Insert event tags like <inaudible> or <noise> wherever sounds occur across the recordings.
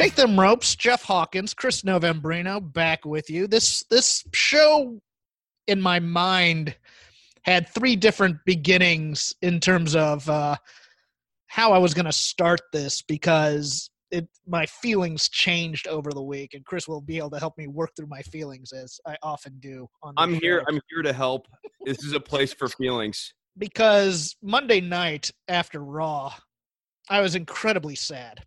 Shake them ropes, Jeff Hawkins, Chris Novembrino, back with you. This this show, in my mind, had three different beginnings in terms of uh, how I was going to start this because it my feelings changed over the week, and Chris will be able to help me work through my feelings as I often do. On I'm here. I'm here to help. This is a place for feelings. because Monday night after Raw, I was incredibly sad.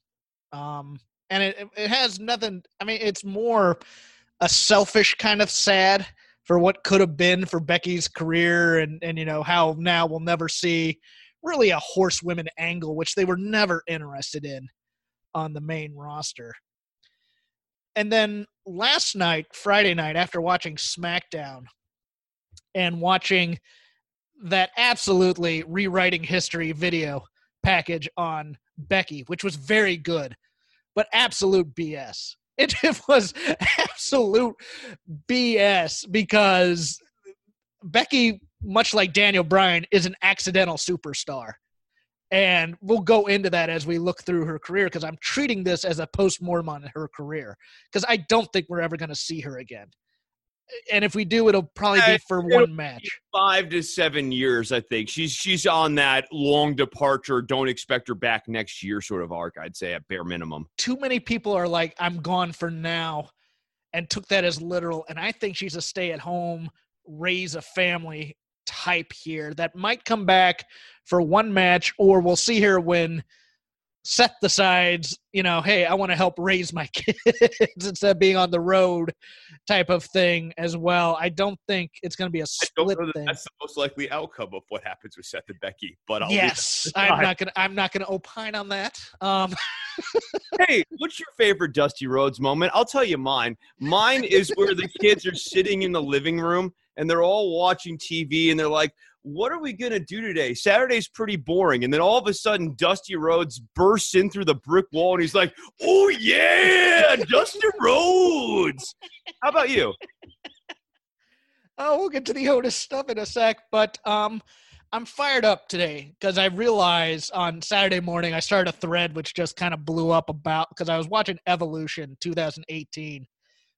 Um, and it it has nothing. I mean, it's more a selfish kind of sad for what could have been for Becky's career, and and you know how now we'll never see really a horsewomen angle, which they were never interested in on the main roster. And then last night, Friday night, after watching SmackDown and watching that absolutely rewriting history video package on Becky, which was very good, but absolute BS. <laughs> It, it was absolute BS because Becky, much like Daniel Bryan, is an accidental superstar. And we'll go into that as we look through her career because I'm treating this as a postmortem on her career because I don't think we're ever going to see her again. And if we do, it'll probably be for one match. Five to seven years, I think. She's she's on that long departure. Don't expect her back next year sort of arc. I'd say at bare minimum. too many people are like, I'm gone for now, and took that as literal. And I think she's a stay at home, raise a family type here that might come back for one match, or we'll see her when Seth decides, you know, hey, I want to help raise my <laughs> kids instead of being on the road type of thing as well. I don't think it's going to be a split that thing. that's the most likely outcome of what happens with Seth and Becky. But I'll yes, I'm not gonna. I'm not gonna opine on that. Um, <laughs> hey, what's your favorite Dusty Rhodes moment? I'll tell you mine. Mine is where the kids are sitting in the living room and they're all watching TV and they're like, what are we going to do today? Saturday's pretty boring. And then all of a sudden, Dusty Rhodes bursts in through the brick wall and he's like, oh, yeah, <laughs> Dusty Rhodes. How about you? Oh, we'll get to the Otis stuff in a sec, but um, I'm fired up today because I realized on Saturday morning I started a thread which just kind of blew up about because I was watching Evolution 2018,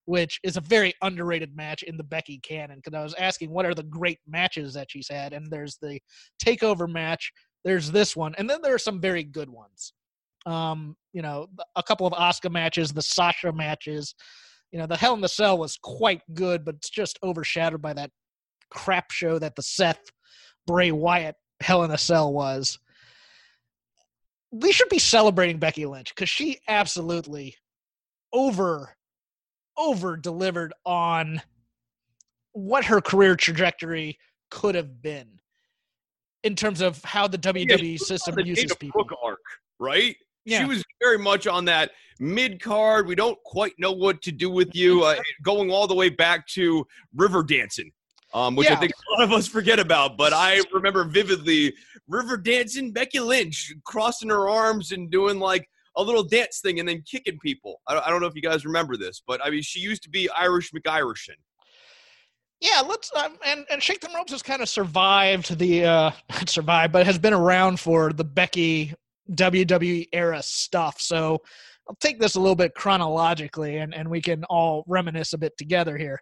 which is a very underrated match in the Becky canon. Because I was asking what are the great matches that she's had, and there's the Takeover match, there's this one, and then there are some very good ones. Um, you know, a couple of Asuka matches, the Sasha matches. You know, the Hell in the Cell was quite good, but it's just overshadowed by that crap show that the Seth Bray Wyatt Hell in a Cell was. We should be celebrating Becky Lynch because she absolutely over over delivered on what her career trajectory could have been in terms of how the WWE was system uses people. Brooke arc, right? Yeah. She was very much on that mid card. We don't quite know what to do with you. Uh, going all the way back to river dancing, um, which I think a lot of us forget about. But I <laughs> remember vividly river dancing, Becky Lynch crossing her arms and doing like a little dance thing and then kicking people. I don't, I don't know if you guys remember this, but I mean, she used to be Irish McIrishin. Yeah, let's um, and and Shake Them Ropes has kind of survived the uh <laughs> not survived, but has been around for the Becky WWE era stuff. So I'll take this a little bit chronologically, and and we can all reminisce a bit together here.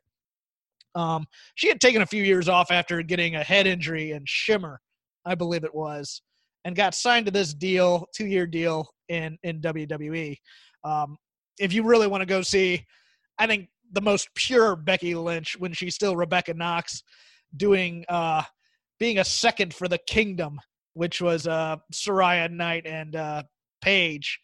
Um, she had taken a few years off after getting a head injury in Shimmer, I believe it was, and got signed to this deal, two year deal in in WWE. Um, if you really want to go see, I think the most pure Becky Lynch when she's still Rebecca Knox doing uh being a second for the kingdom, which was uh Saraya Knight and uh Paige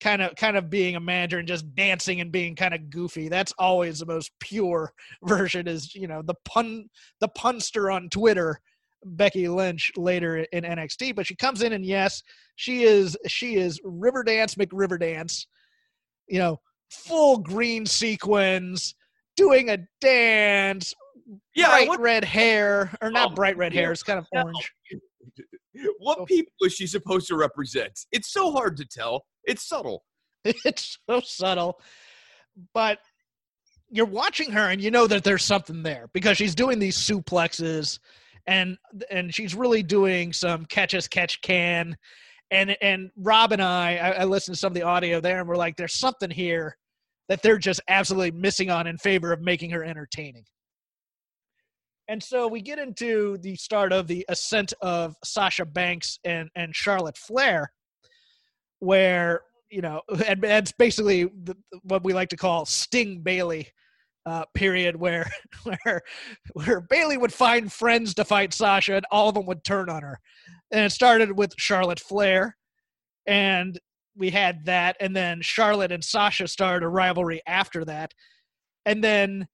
kind of kind of being a manager and just dancing and being kind of goofy. That's always the most pure <laughs> version is, you know, the pun the punster on Twitter Becky Lynch later in NXT, but she comes in and yes, she is she is Riverdance McRiverdance, you know, full green sequins, doing a dance. Yeah, bright what, red hair, or not Oh, bright red hair. It's kind of orange. <laughs> what people is she supposed to represent? It's so hard to tell. It's subtle. <laughs> it's so subtle but you're watching her and you know that there's something there because she's doing these suplexes and and she's really doing some catch as catch can. And and rob and I, I i listened to some of the audio there and we're like there's something here that they're just absolutely missing on in favor of making her entertaining. And so we get into the start of the ascent of sasha banks and and charlotte flair where you know, <laughs> and that's basically the, what we like to call Sting Bayley uh, period, where <laughs> where where Bayley would find friends to fight Sasha, and all of them would turn on her. And it started with Charlotte Flair, and we had that, and then Charlotte and Sasha started a rivalry after that, and then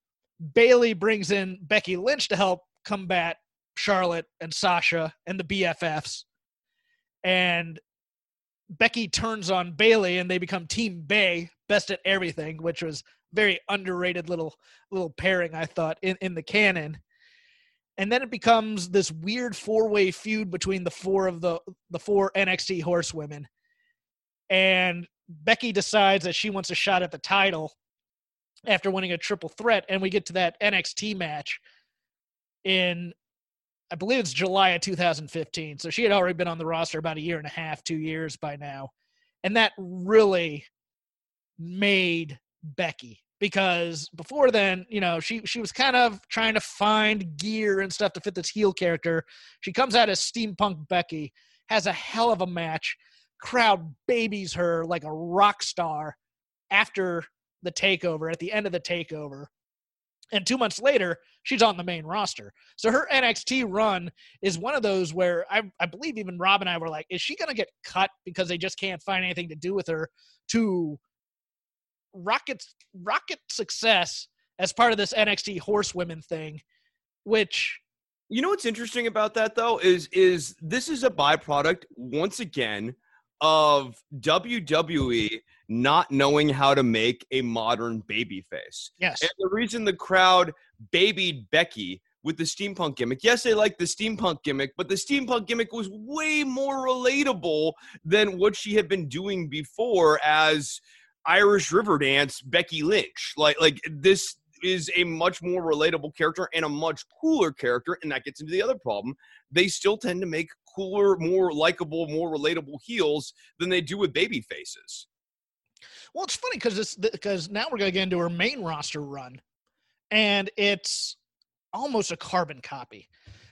Bayley brings in Becky Lynch to help combat Charlotte and Sasha and the BFFs, and Becky turns on Bayley and they become Team B.A.E., best at everything, which was very underrated little little pairing I thought in, in the canon. And then it becomes this weird four-way feud between the four of the the four NXT horsewomen. And Becky decides that she wants a shot at the title after winning a triple threat and we get to that NXT match in I believe it's July of 2015. So she had already been on the roster about a year and a half, two years by now. And that really made Becky because before then, you know, she she was kind of trying to find gear and stuff to fit this heel character. She comes out as steampunk Becky, has a hell of a match. Crowd babies her like a rock star after the takeover, at the end of the takeover. And two months later, she's on the main roster. So her NXT run is one of those where I, I believe even Rob and I were like, is she going to get cut because they just can't find anything to do with her to rocket rocket success as part of this NXT horsewomen thing, which You know what's interesting about that though is is this is a byproduct once again of WWE not knowing how to make a modern baby face. yes, And the reason the crowd babied Becky with the steampunk gimmick, yes, they liked the steampunk gimmick, but the steampunk gimmick was way more relatable than what she had been doing before as Irish River Dance Becky Lynch. Like, like this is a much more relatable character and a much cooler character, and that gets into the other problem. They still tend to make cooler, more likable, more relatable heels than they do with baby faces. Well, it's funny because this because now we're going to get into her main roster run, and it's almost a carbon copy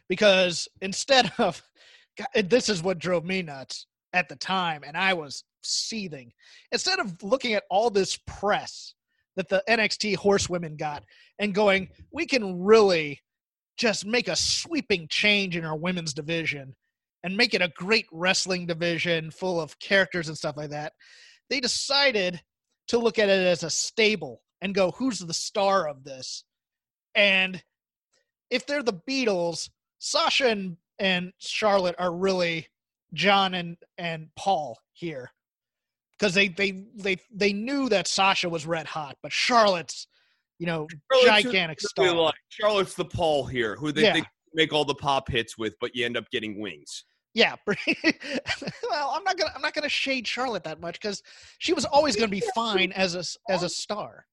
because instead of <laughs> God, this is what drove me nuts at the time, and I was seething. Instead of looking at all this press that the NXT horsewomen got and going, we can really just make a sweeping change in our women's division and make it a great wrestling division full of characters and stuff like that. They decided to look at it as a stable and go, who's the star of this? And if they're the Beatles, Sasha and, and Charlotte are really John and, and Paul here. Because they, they they they knew that Sasha was red hot, but Charlotte's, you know, Charlotte's gigantic star. Like Charlotte's the Paul here, who they, Yeah. they make all the pop hits with, but you end up getting wings. Yeah. <laughs> well, I'm not gonna I'm not gonna shade Charlotte that much because she was always gonna be fine as a as a star.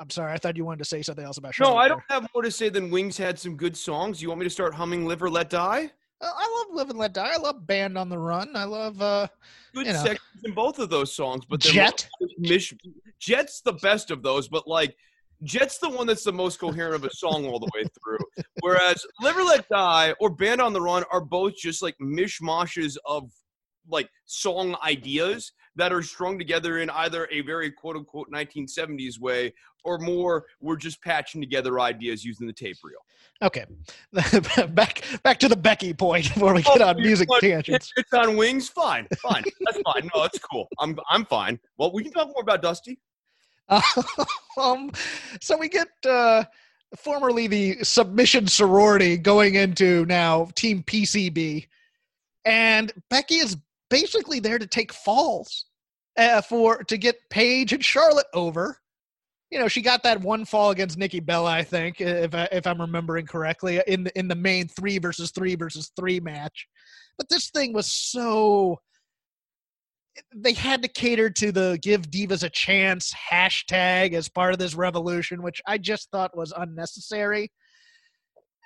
I'm sorry, I thought you wanted to say something else about Charlotte. No, I don't have more to say than Wings had some good songs. You want me to start humming "Live or Let Die"? Uh, I love Live and Let Die. I love Band on the Run. I love uh Good You know. sections in both of those songs, but Jet. Mish- Jet's the best of those, but like Jet's the one that's the most coherent of a song all the way through. Whereas Live or Let Die or Band on the Run are both just like mishmashes of like song ideas that are strung together in either a very quote unquote 1970s way or more we're just patching together ideas using the tape reel. Okay. <laughs> back back to the Becky point <laughs> before we get Oh, on music want- tangents. It's on wings, fine, fine, that's fine. No, that's cool. I'm I'm fine. Well, we can talk more about Dusty. <laughs> um, so we get uh, formerly the submission sorority going into now Team PCB, and Becky is basically there to take falls uh, for to get Paige and Charlotte over, you know, she got that one fall against Nikki Bella, I think, if I, if I'm remembering correctly, in the in the main three versus three versus three match. But this thing was so they had to cater to the give divas a chance hashtag as part of this revolution, which I just thought was unnecessary.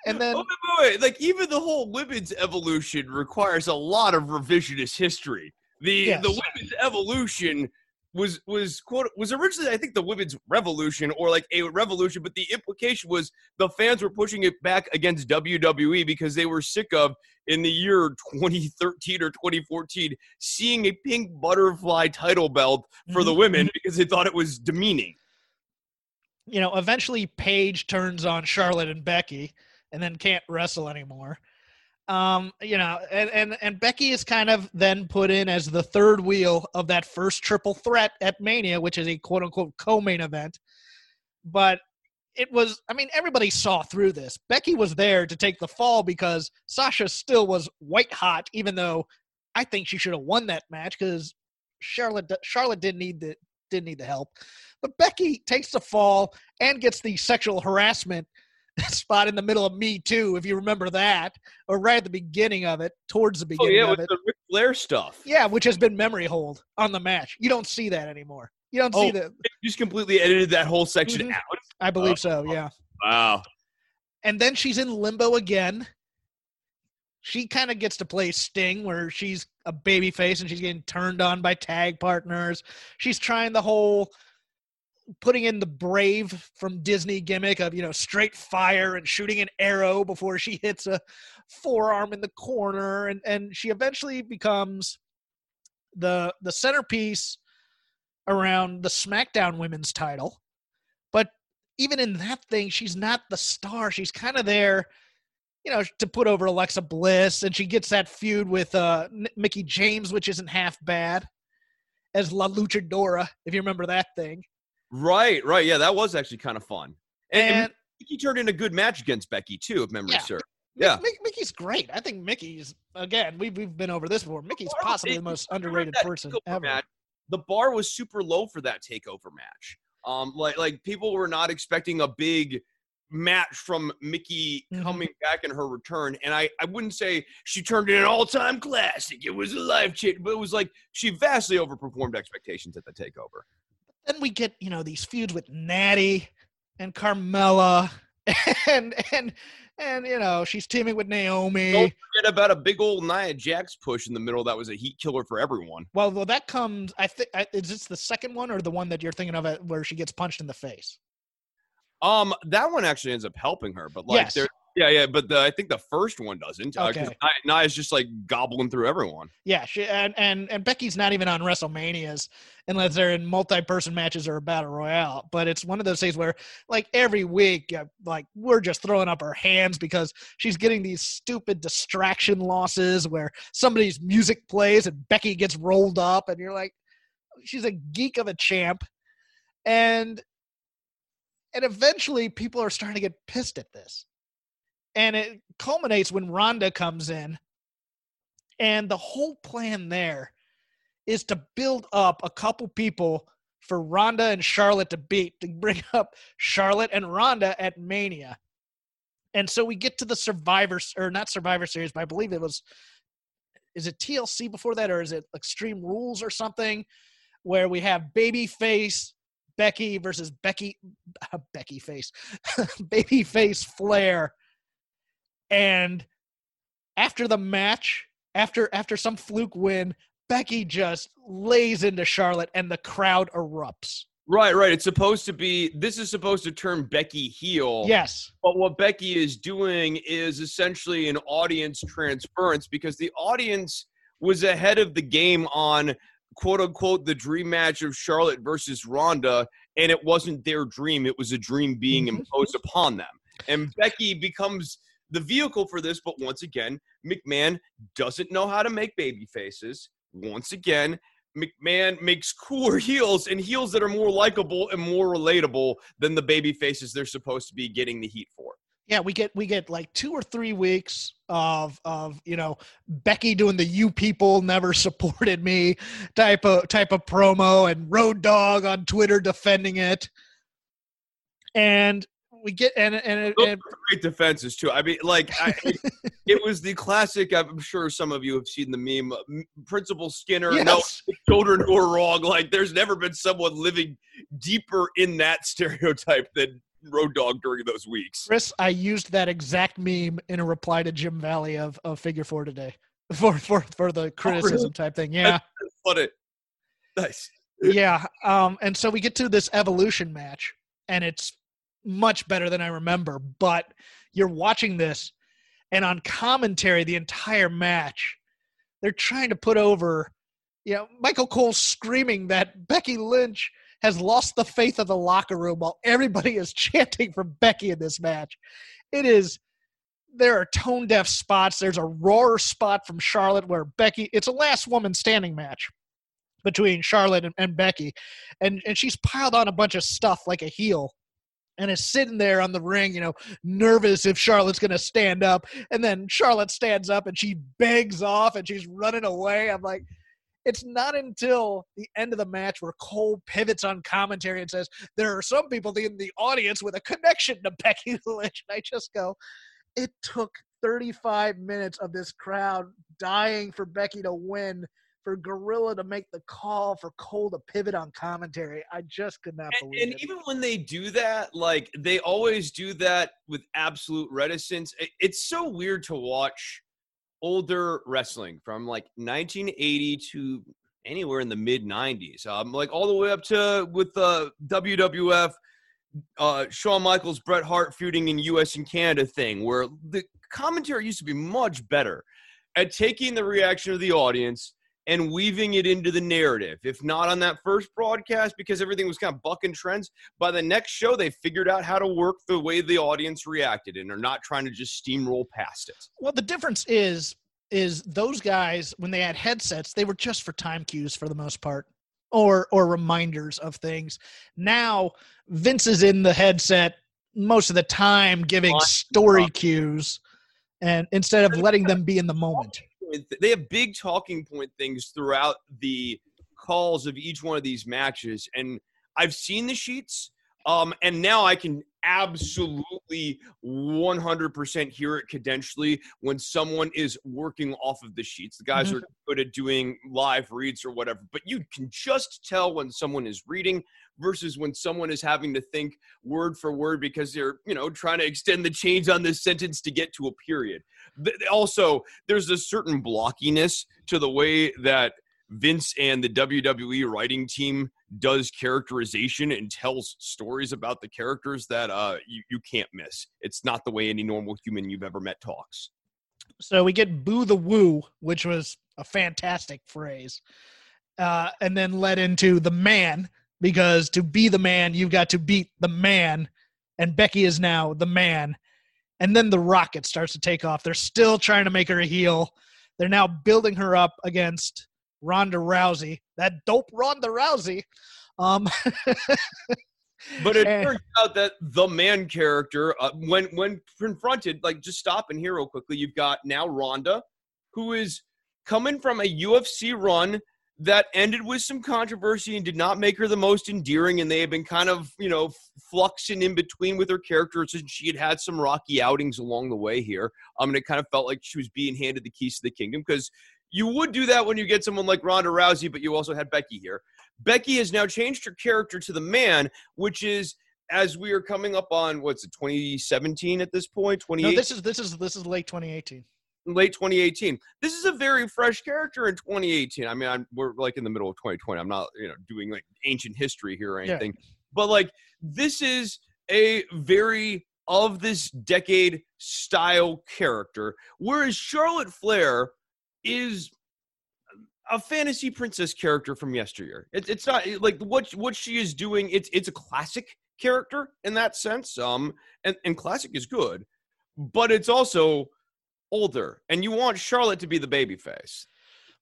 And then, oh, wait, wait, wait. like even the whole women's evolution requires a lot of revisionist history. The Yes. the women's evolution was was quote was originally I think the women's revolution or like a revolution, but the implication was the fans were pushing it back against WWE because they were sick of in the year 2013 or 2014 seeing a pink butterfly title belt for the Mhm, women because they thought it was demeaning. you know, eventually Paige turns on Charlotte and Becky, and then can't wrestle anymore. Um, you know, and and and Becky is kind of then put in as the third wheel of that first triple threat at Mania, which is a quote unquote co-main event. But it was, I mean, everybody saw through this. Becky was there to take the fall because Sasha still was white hot, even though I think she should have won that match because Charlotte Charlotte didn't need the didn't need the help. But Becky takes the fall and gets the sexual harassment <laughs> spot in the middle of Me Too, if you remember that, or right at the beginning of it, towards the beginning. Of it. Oh yeah, with it. the Ric Flair stuff. Yeah, which has been memory hold on the match. You don't see that anymore. You don't see Oh. that. You just completely edited that whole section Mhm. out. I believe so. Yeah. Wow. and then she's in limbo again. She kind of gets to play Sting, where she's a baby face and she's getting turned on by tag partners. She's trying the whole putting in the brave from Disney gimmick of you know straight fire and shooting an arrow before she hits a forearm in the corner, and and she eventually becomes the the centerpiece around the SmackDown Women's Title. But even in that thing, she's not the star. She's kind of there, you know, to put over Alexa Bliss, and she gets that feud with uh, Mickie James, which isn't half bad, as La Luchadora, if you remember that thing. Right, right. Yeah, that was actually kind of fun. And, and And Mickie turned in a good match against Becky too, if memory Yeah. serves. Yeah. Mick- Mickie's great. I think Mickie's again. We've we've been over this before. Mickie's possibly the most underrated person ever. match? The bar was super low for that takeover match. Um, like like people were not expecting a big match from Mickie Mhm. coming back in her return. And I, I wouldn't say she turned in an all-time classic. It was a life change, but it was like she vastly overperformed expectations at the takeover. Then we get you know these feuds with Nattie and Carmella, <laughs> and and and you know she's teaming with Naomi. Don't forget about a big old Nia Jax push in the middle that was a heat killer for everyone. Well, well, that comes. I think is this the second one or the one that you're thinking of, where she gets punched in the face? Um, that one actually ends up helping her, but like, Yes. there, yeah, yeah, but the, I think the first one doesn't. Uh, Okay. Nia, Nia's just like gobbling through everyone. Yeah, she and and and Becky's not even on WrestleManias unless they're in multi-person matches or a battle royale. But it's one of those things where, like every week, uh, like we're just throwing up our hands because she's getting these stupid distraction losses where somebody's music plays and Becky gets rolled up, and you're like, she's a geek of a champ, and and eventually people are starting to get pissed at this, and it culminates when Ronda comes in and the whole plan there is to build up a couple people for Ronda and Charlotte to beat, to bring <laughs> up Charlotte and Ronda at Mania. And so we get to the Survivor, or not Survivor Series, but I believe it was, is it TLC before that, or is it Extreme Rules or something, where we have Babyface Becky versus Becky, <laughs> Becky Face, <laughs> Babyface Flair. And after the match, after after some fluke win, Becky just lays into Charlotte and the crowd erupts. Right, right. It's supposed to be. This is supposed to turn Becky heel. Yes. But what Becky is doing is essentially an audience transference because the audience was ahead of the game on quote unquote the dream match of Charlotte versus Ronda, and it wasn't their dream. It was a dream being Mhm. imposed upon them. And Becky becomes the vehicle for this, but once again, McMahon doesn't know how to make baby faces. Once again, McMahon makes cooler <laughs> heels and heels that are more likable and more relatable than the baby faces they're supposed to be getting the heat for. Yeah, we get we get like two or three weeks of of you know Becky doing the "you people never <laughs> supported me" type of type of promo, and Road Dog on Twitter defending it. and we get and and, and great defenses too. I mean, like I, <laughs> it, was the classic. I'm sure some of you have seen the meme. Principal Skinner, no children who are wrong. Like, there's never been someone living deeper in that stereotype than Road Dog during those weeks. Chris, I used that exact meme in a reply to Jim Valley of, of Figure Four today <laughs> for for for the criticism type thing. Yeah, Love it. Nice. yeah. Um, and so we get to this evolution match, and it's much better than I remember. But you're watching this, and on commentary, the entire match, they're trying to put over, you know, Michael Cole screaming that Becky Lynch has lost the faith of the locker room while everybody is <laughs> chanting for Becky in this match. It is. There are tone deaf spots. There's a roar spot from Charlotte where Becky. It's a last woman standing match between Charlotte and, and Becky, and and she's piled on a bunch of stuff like a heel, and is sitting there on the ring, you know, nervous if Charlotte's gonna stand up, and then Charlotte stands up and she begs off and she's running away. I'm like. It's not until the end of the match where Cole pivots on commentary and says, There are some people in the audience with a connection to Becky <laughs> Lynch. And I just go, It took 35 minutes of this crowd dying for Becky to win for Gorilla to make the call for Cole to pivot on commentary. I just could not And, believe and it. And even when they do that, like they always do that with absolute reticence. It's so weird to watch older wrestling from like 1980 to anywhere in the mid 90s. Um, like all the way up to with the WWF, uh, Shawn Michaels, Bret Hart feuding in U.S. and Canada thing, where the commentary used to be much better at taking the reaction of the audience and weaving it into the narrative. If not on that first broadcast, because everything was kind of bucking trends, by the next show, they figured out how to work the way the audience reacted and are not trying to just steamroll past it. Well, the difference is is those guys when they had headsets, they were just for time cues for the most part, or or reminders of things. Now Vince is in the headset most of the time, giving story cues, and instead of letting them be in the moment. They have big talking point things throughout the calls of each one of these matches. And I've seen the sheets. Um, and now I can absolutely 100% hear it cadentially when someone is working off of the sheets. The guys Mhm. are good at doing live reads or whatever, but you can just tell when someone is reading versus when someone is having to think word for word because they're, you know, trying to extend the change on this sentence to get to a period. Also, there's a certain blockiness to the way that Vince and the WWE writing team does characterization and tells stories about the characters that uh, you, you can't miss. It's not the way any normal human you've ever met talks. So we get "boo the woo," which was a fantastic phrase, uh, and then led into the man because to be the man, you've got to beat the man, and Becky is now the man. And then the rocket starts to take off. They're still trying to make her a heel. They're now building her up against Ronda Rousey, that dope Ronda Rousey. Um, <laughs> But it Eh. turns out that the man character, uh, when when confronted, like just stop and hear real quickly. You've got now Ronda, who is coming from a UFC run that ended with some controversy and did not make her the most endearing. And they have been kind of you know fluxing in between with her character since she had had some rocky outings along the way here. Um, and it kind of felt like she was being handed the keys to the kingdom because you would do that when you get someone like Ronda Rousey, but you also had Becky here. Becky has now changed her character to the man, which is as we are coming up on what's it 2017 at this point no, this is this is this is late 2018. Late 2018 this is a very fresh character in 2018 i mean I'm, we're like in the middle of 2020 i'm not you know doing like ancient history here or Yeah. anything but like this is a very of this decade style character whereas charlotte flair is a fantasy princess character from yesteryear. It, it's not like what what she is doing. It's it's a classic character in that sense. Um, and and classic is good, but it's also older, and you want Charlotte to be the baby face.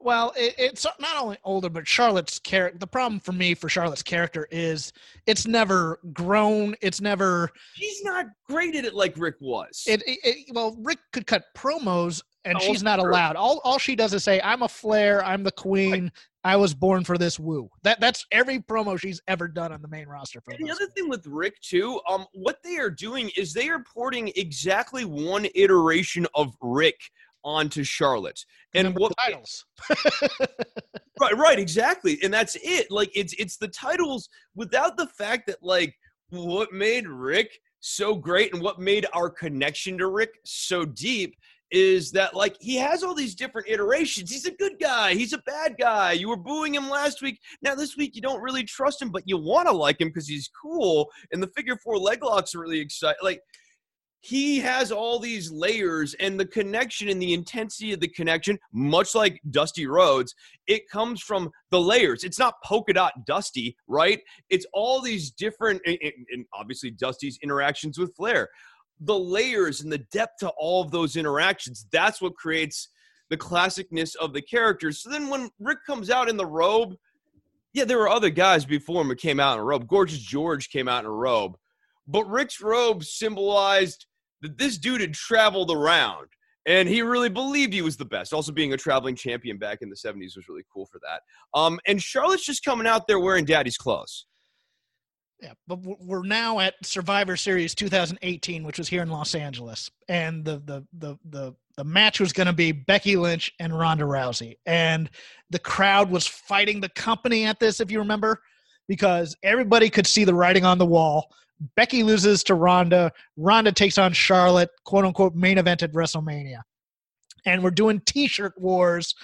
Well, it, it's not only older, but Charlotte's character. The problem for me for Charlotte's character is it's never grown. It's never She's not great at it like Ric was. it, it- Well, Ric could cut promos and Oh, she's not allowed. All all she does is say, "I'm a Flair. I'm the queen. I was born for this woo." That that's every promo she's ever done on the main roster for. And the other thing with Ric too, um, what they are doing is they are porting exactly one iteration of Ric onto Charlotte. And what titles? <laughs> right, right, exactly. And that's it. Like it's it's the titles without the fact that like what made Ric so great and what made our connection to Ric so deep is that like he has all these different iterations. He's a good guy. He's a bad guy. You were booing him last week. Now this week you don't really trust him, but you want to like him because he's cool. And the figure four leg locks are really exciting. Like he has all these layers and the connection and the intensity of the connection, much like Dusty Rhodes, it comes from the layers. It's not polka dot Dusty, right? It's all these different, and, obviously Dusty's interactions with Flair. The layers and the depth to all of those interactions, that's what creates the classicness of the characters. So then when Ric comes out in the robe, yeah, there were other guys before him who came out in a robe. Gorgeous George came out in a robe. But Ric's robe symbolized that this dude had traveled around and he really believed he was the best. Also, being a traveling champion back in the 70s was really cool for that. Um, and Charlotte's just coming out there wearing daddy's clothes. Yeah, but we're- now at Survivor Series 2018, which was here in Los Angeles, and the the the the the match was going to be Becky Lynch and Ronda Rousey, and the crowd was fighting the company at this, if you remember, because everybody could see the writing on the wall. Becky loses to Ronda. Ronda takes on Charlotte, quote unquote, main event at WrestleMania, and we're doing T-shirt wars.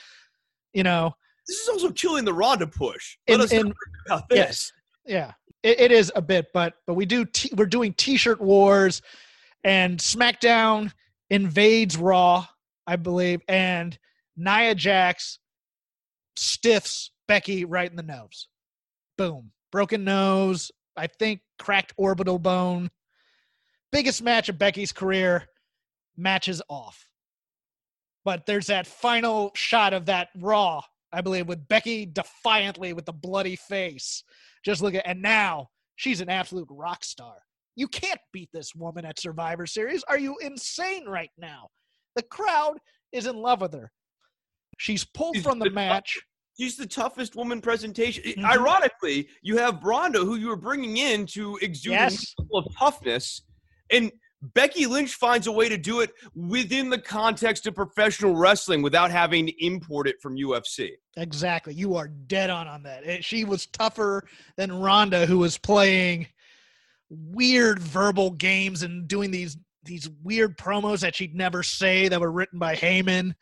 You know, This is also killing the Ronda push. Let us in talk about this. Yes. Yeah. It, it is a bit, but but we do t- we're doing t-shirt wars and SmackDown invades Raw, I believe, and Nia Jax stiffs Becky right in the nose. Boom. Broken nose, I think cracked orbital bone. Biggest match of Becky's career. Matches off. But there's that final shot of that Raw, I believe, with Becky defiantly with the bloody face. Just look at and now she's an absolute rock star. You can't beat this woman at Survivor Series. Are you insane right now? The crowd is in love with her. She's pulled She's from the the match. She's the toughest woman presentation. Mhm. Ironically, you have Ronda, who you were bringing in to exude a level of toughness, and Becky Lynch finds a way to do it within the context of professional wrestling without having to import it from UFC. Exactly. You are dead on on that. She was tougher than Ronda, who was playing weird verbal games and doing these these weird promos that she'd never say that were written by Heyman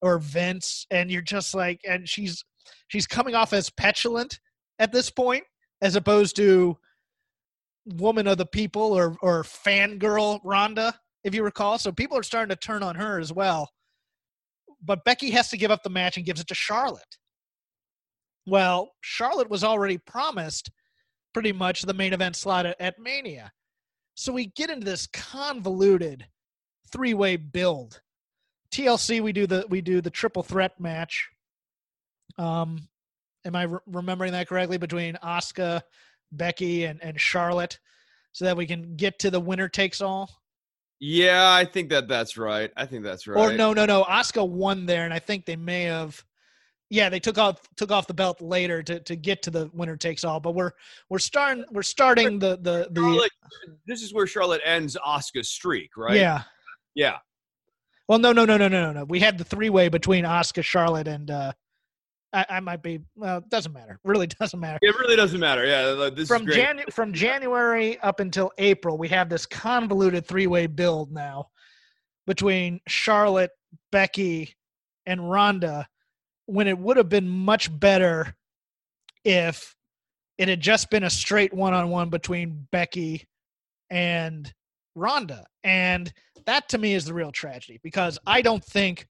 or Vince. And you're just like, and she's she's coming off as petulant at this point, as opposed to woman of the people or or fangirl Ronda, if you recall. So people are starting to turn on her as well. But Becky has to give up the match and gives it to Charlotte. Well, Charlotte was already promised pretty much the main event slot at, at Mania. So we get into this convoluted three-way build. TLC we do the we do the triple threat match. Um am I re- remembering that correctly between Asuka, Becky and and Charlotte so that we can get to the winner takes all? Yeah, I think that that's right. I think that's right. Or no, no, no. Asuka won there, and I think they may have. Yeah, they took off took off the belt later to, to get to the winner takes all. But we're we're starting we're starting the the the Charlotte, this is where Charlotte ends Asuka's streak, right? yeah. Yeah. Well, no, no, no, no, no, no, no. We had the three way between Asuka, Charlotte, and uh, I, I might be. Well, it doesn't matter. <laughs> Really doesn't matter. It really doesn't matter. Yeah, this From is great. Janu- from January up until April, we have this convoluted three way build now between Charlotte, Becky, and Ronda. When it would have been much better if it had just been a straight one on one between Becky and Ronda. And that to me is the real tragedy because I don't think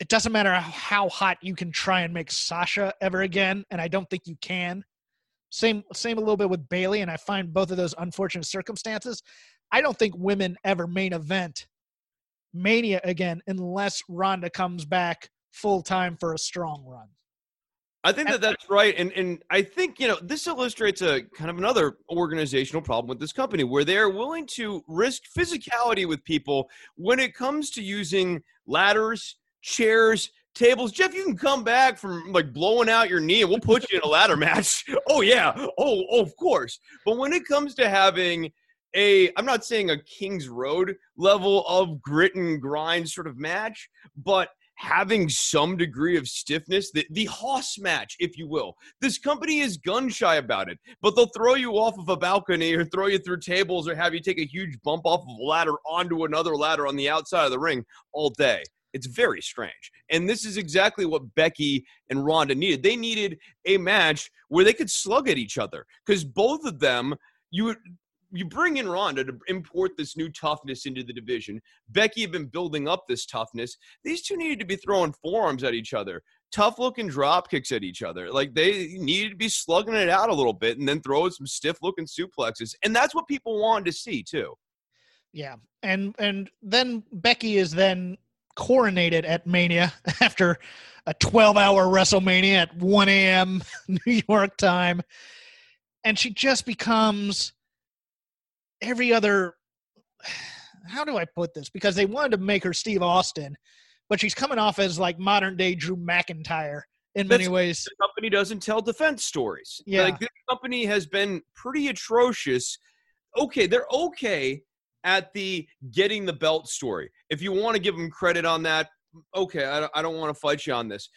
it doesn't matter how hot you can try and make Sasha ever again, and I don't think you can. Same same a little bit with Bayley, and I find both of those unfortunate circumstances. I don't think women ever main event Mania again unless Ronda comes back full time for a strong run. I think that that's right, and and I think you know this illustrates a kind of another organizational problem with this company where they are willing to risk physicality with people when it comes to using ladders, chairs, tables. Jeff, you can come back from like blowing out your knee, and we'll put you in a ladder match. <laughs> Oh yeah, oh, oh of course. But when it comes to having a I'm not saying a King's Road level of grit and grind sort of match, but having some degree of stiffness, the, the Hoss match, if you will. This company is gun shy about it, but they'll throw you off of a balcony or throw you through tables or have you take a huge bump off of a ladder onto another ladder on the outside of the ring all day. It's very strange. And this is exactly what Becky and Ronda needed. They needed a match where they could slug at each other because both of them, you you bring in Ronda to import this new toughness into the division. Becky had been building up this toughness. These two needed to be throwing forearms at each other, tough looking drop kicks at each other. Like they needed to be slugging it out a little bit and then throwing some stiff looking suplexes. And that's what people wanted to see too. Yeah. And and then Becky is then coronated at Mania <laughs> after a 12 hour WrestleMania at 1 a.m. <laughs> New York time. And she just becomes every other <sighs> how do I put this? Because they wanted to make her Steve Austin, but she's coming off as like modern day Drew McIntyre in That's, many ways. The company doesn't tell defense stories. Yeah. Like this company has been pretty atrocious. Okay, they're okay at the getting the belt story. If you want to give them credit on that, okay, I don't, I don't want to fight you on this.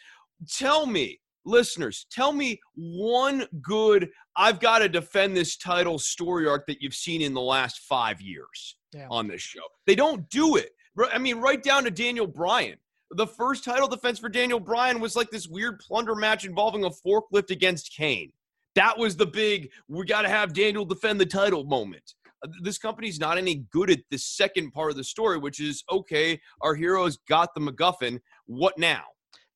Tell me listeners, tell me one good I've got to defend this title story arc that you've seen in the last five years yeah. on this show. They don't do it. I mean, right down to Daniel Bryan. The first title defense for Daniel Bryan was like this weird plunder match involving a forklift against Kane. That was the big, we got to have Daniel defend the title moment. This company's not any good at the second part of the story, which is okay, our heroes got the MacGuffin. What now?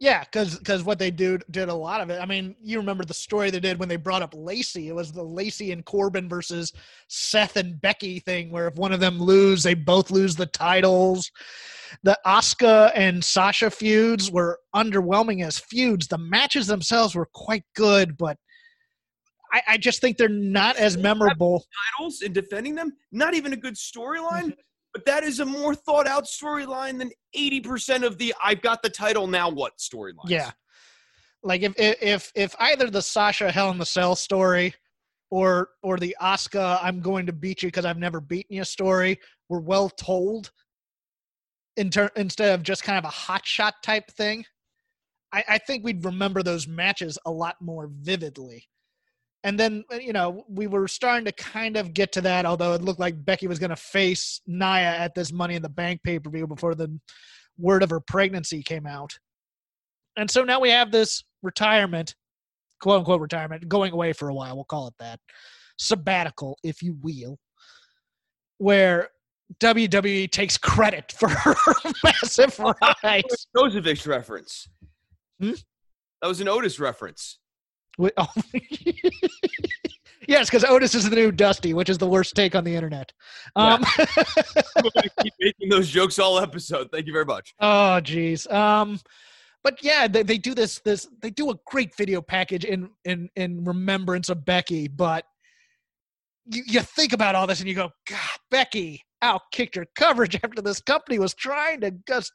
Yeah, because because what they do did a lot of it. I mean, you remember the story they did when they brought up Lacey. It was the Lacey and Corbin versus Seth and Becky thing, where if one of them lose, they both lose the titles. The Asuka and Sasha feuds were underwhelming as feuds. The matches themselves were quite good, but I, I just think they're not as memorable. Titles and defending them, not even a good storyline. Mm-hmm. But that is a more thought out storyline than 80% of the I've got the title now what storyline. Yeah. Like if if if either the Sasha Hell in the Cell story or or the Asuka I'm going to beat you because I've never beaten you story were well told in ter- instead of just kind of a hot shot type thing, I, I think we'd remember those matches a lot more vividly and then uh, you know we were starting to kind of get to that although it looked like becky was going to face nia at this money in the bank pay-per-view before the word of her pregnancy came out and so now we have this retirement quote unquote retirement going away for a while we'll call it that sabbatical if you will where WWE takes credit for <laughs> her massive rise. Otis reference. Hmm? That was an Otis reference. Wait, <laughs> oh. yes, because Otis is the new Dusty, which is the worst take on the internet. Um, yeah. I'm going to keep <laughs> making those jokes all episode. Thank you very much. Oh, geez. Um, but yeah, they, they do this. This they do a great video package in in in remembrance of Becky. But you, you think about all this and you go, God, Becky out kicked her coverage after this company was trying to just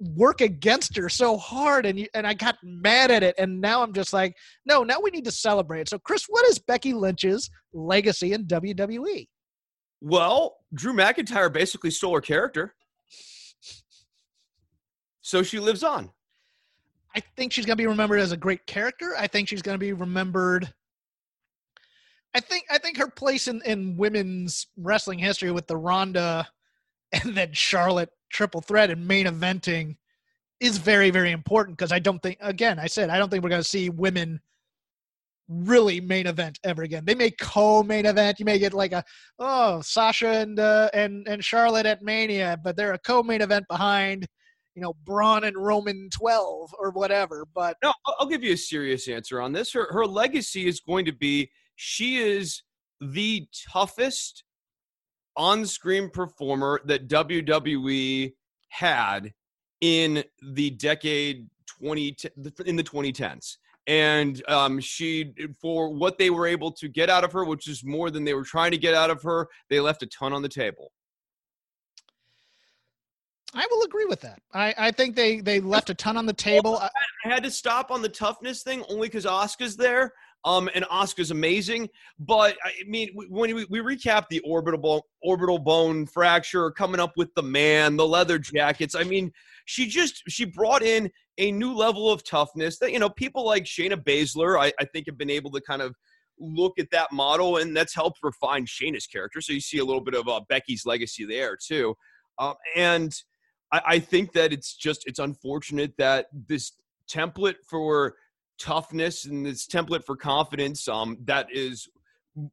work against her so hard and you, and I got mad at it and now I'm just like no now we need to celebrate. So Chris, what is Becky Lynch's legacy in WWE? Well, Drew McIntyre basically stole her character. So she lives on. I think she's going to be remembered as a great character. I think she's going to be remembered I think I think her place in, in women's wrestling history with the Ronda and then Charlotte triple threat and main eventing is very, very important because I don't think, again, I said, I don't think we're going to see women really main event ever again. They may co-main event. You may get like a oh Sasha and uh, and and Charlotte at Mania, but they're a co-main event behind you know Braun and Roman 12 or whatever. But no, I'll give you a serious answer on this. Her her legacy is going to be she is the toughest on-screen performer that WWE had in the decade 20 in the 2010s. and um, she for what they were able to get out of her, which is more than they were trying to get out of her, they left a ton on the table. I will agree with that. I, I think they they left a ton on the table. I had to stop on the toughness thing only because Asuka's there. Um, and Asuka's amazing, but I mean, when we, we recap the orbital orbital bone fracture, coming up with the man, the leather jackets. I mean, she just she brought in a new level of toughness that you know people like Shayna Baszler, I, I think, have been able to kind of look at that model, and that's helped refine Shayna's character. So you see a little bit of uh, Becky's legacy there too, um, and I, I think that it's just it's unfortunate that this template for toughness and this template for confidence um, that is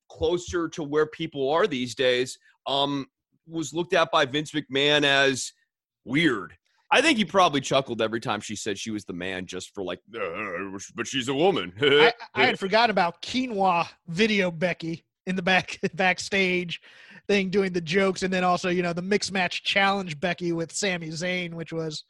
closer to where people are these days um, was looked at by Vince McMahon as weird. I think he probably chuckled every time she said she was the man, just for like, uh, but she's a woman. <laughs> I, I had forgotten about quinoa video Becky in the back <laughs> backstage thing doing the jokes, and then also you know the mixed match challenge Becky with Sami Zayn, which was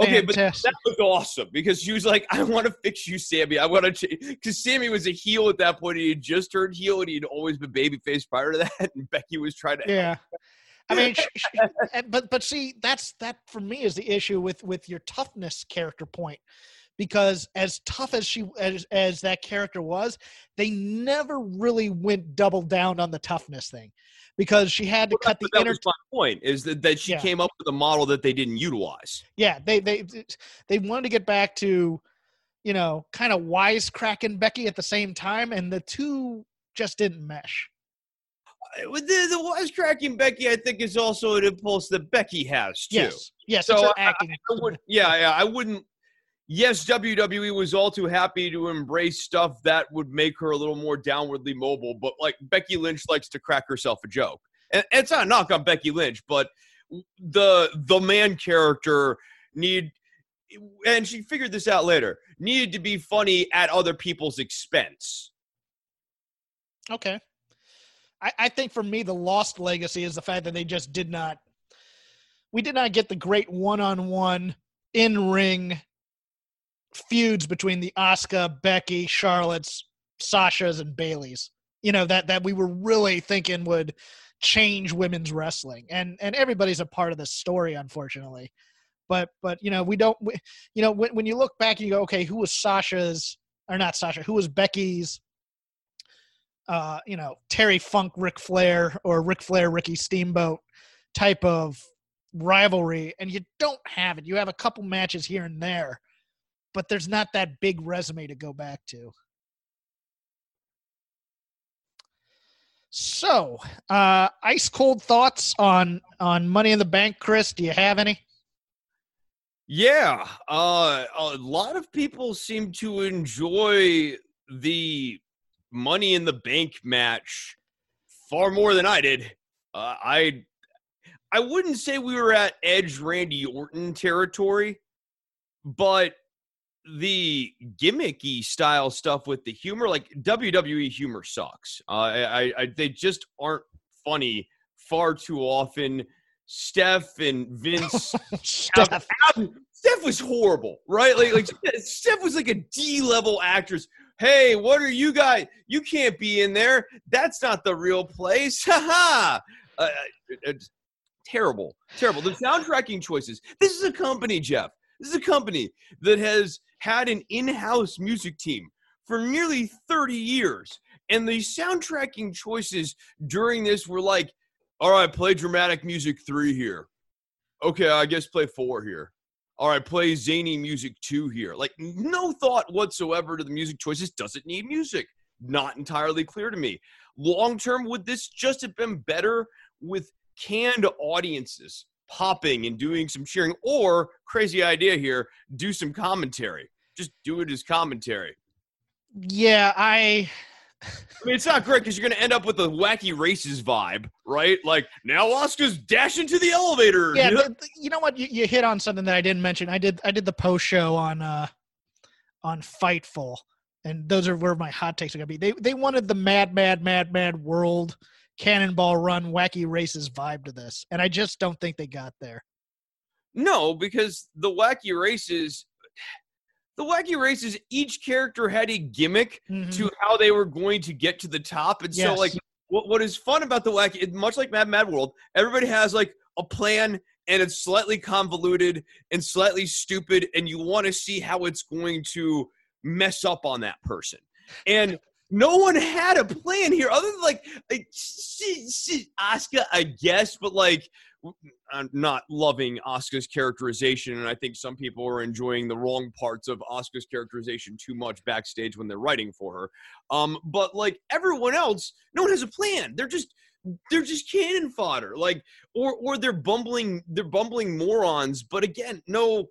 Okay, but that was awesome because she was like, "I want to fix you, Sammy. I want to," because Sammy was a heel at that point. He had just turned heel, and he'd always been babyface prior to that. <laughs> And Becky was trying to. Yeah, I mean, <laughs> she, she, eh, but but see, that's that for me is the issue with with your toughness character point, because as tough as she as as that character was, they never really went double down on the toughness thing because she had to well, cut the inner. my point is that, that she yeah. came up with a model that they didn't utilize. Yeah, they they they wanted to get back to, you know, kind of wisecracking Becky at the same time, and the two just didn't mesh. The, the wisecracking Becky, I think, is also an impulse that Becky has too. Yes, yes. So I, acting. I, I would, yeah, yeah. I wouldn't yes, WWE was all too happy to embrace stuff that would make her a little more downwardly mobile, but like Becky Lynch likes to crack herself a joke. And it's not a knock on Becky Lynch, but the the man character need and she figured this out later, needed to be funny at other people's expense. Okay. I, I think for me the lost legacy is the fact that they just did not we did not get the great one on one in ring feuds between the Asuka, Becky, Charlotte's, Sasha's, and Bayley's. You know that that we were really thinking would change women's wrestling, and and everybody's a part of the story, unfortunately. But but you know we don't. We, you know when when you look back and you go, okay, who was Sasha's or not Sasha? Who was Becky's? Uh, you know Terry Funk, Ric Flair, or Ric Flair, Ricky Steamboat type of rivalry, and you don't have it. You have a couple matches here and there but there's not that big resume to go back to. So, uh, ice cold thoughts on on Money in the Bank, Chris? Do you have any? Yeah, uh, a lot of people seem to enjoy the Money in the Bank match far more than I did. Uh, I I wouldn't say we were at Edge Randy Orton territory, but the gimmicky style stuff with the humor, like WWE humor sucks. Uh, I, I, they just aren't funny far too often. Steph and Vince. <laughs> Steph. Steph was horrible, right? Like, like <laughs> Steph was like a D level actress. Hey, what are you guys? You can't be in there. That's not the real place. <laughs> Ha ha. Uh, uh terrible, terrible. The soundtracking choices. This is a company, Jeff. This is a company that has had an in-house music team for nearly 30 years. And the soundtracking choices during this were like, all right, play dramatic music three here. Okay, I guess play four here. All right, play zany music two here. Like, no thought whatsoever to the music choices. Does it need music? Not entirely clear to me. Long term, would this just have been better with canned audiences popping and doing some cheering? Or, crazy idea here, do some commentary just do it as commentary. Yeah, I. I mean, it's not great because you're going to end up with the wacky races vibe, right? Like now, Asuka's dashing to the elevator. Yeah, you know, the, you know what? You, you, hit on something that I didn't mention. I did. I did the post show on uh on Fightful, and those are where my hot takes are going to be. They they wanted the mad, mad, mad, mad world cannonball run wacky races vibe to this, and I just don't think they got there. No, because the wacky races the wacky races, each character had a gimmick Mhm. to how they were going to get to the top. And so, like, what, what is fun about the wacky, much like Mad Mad World, everybody has like a plan and it's slightly convoluted and slightly stupid, and you want to see how it's going to mess up on that person. And no one had a plan here other than like, like she, she, Asuka, I guess, but like, I'm not loving Asuka's characterization, and I think some people are enjoying the wrong parts of Asuka's characterization too much backstage when they're writing for her. Um, but like everyone else, no one has a plan. They're just they're just cannon fodder, like or or they're bumbling they're bumbling morons. But again, no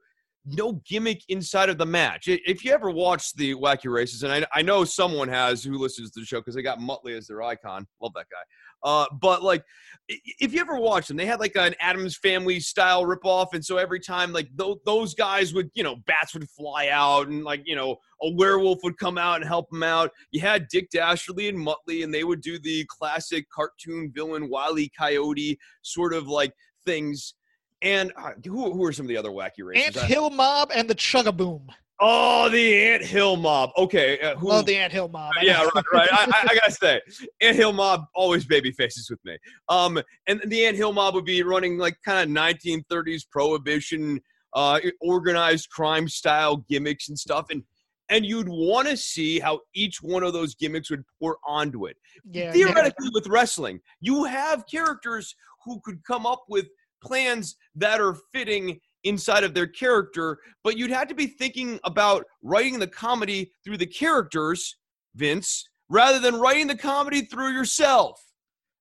no gimmick inside of the match. If you ever watch the wacky races, and I, I know someone has who listens to the show because they got Muttley as their icon. Love that guy. Uh, but like, if you ever watch them, they had like an Addams Family style ripoff, and so every time like th- those guys would, you know, bats would fly out, and like you know, a werewolf would come out and help them out. You had Dick Dastardly and Muttley, and they would do the classic cartoon villain Wile E. Coyote sort of like things. And uh, who, who are some of the other wacky races? Ant Hill Mob and the Chugaboom. Oh, the Ant Hill Mob. Okay, uh, who? Love the Ant Hill Mob. Yeah, right, right. I, I, I gotta <laughs> say, Ant Hill Mob always baby faces with me. Um, and the Ant Hill Mob would be running like kind of 1930s prohibition, uh, organized crime style gimmicks and stuff, and and you'd want to see how each one of those gimmicks would pour onto it yeah, yeah. theoretically with wrestling you have characters who could come up with plans that are fitting inside of their character but you'd have to be thinking about writing the comedy through the characters vince rather than writing the comedy through yourself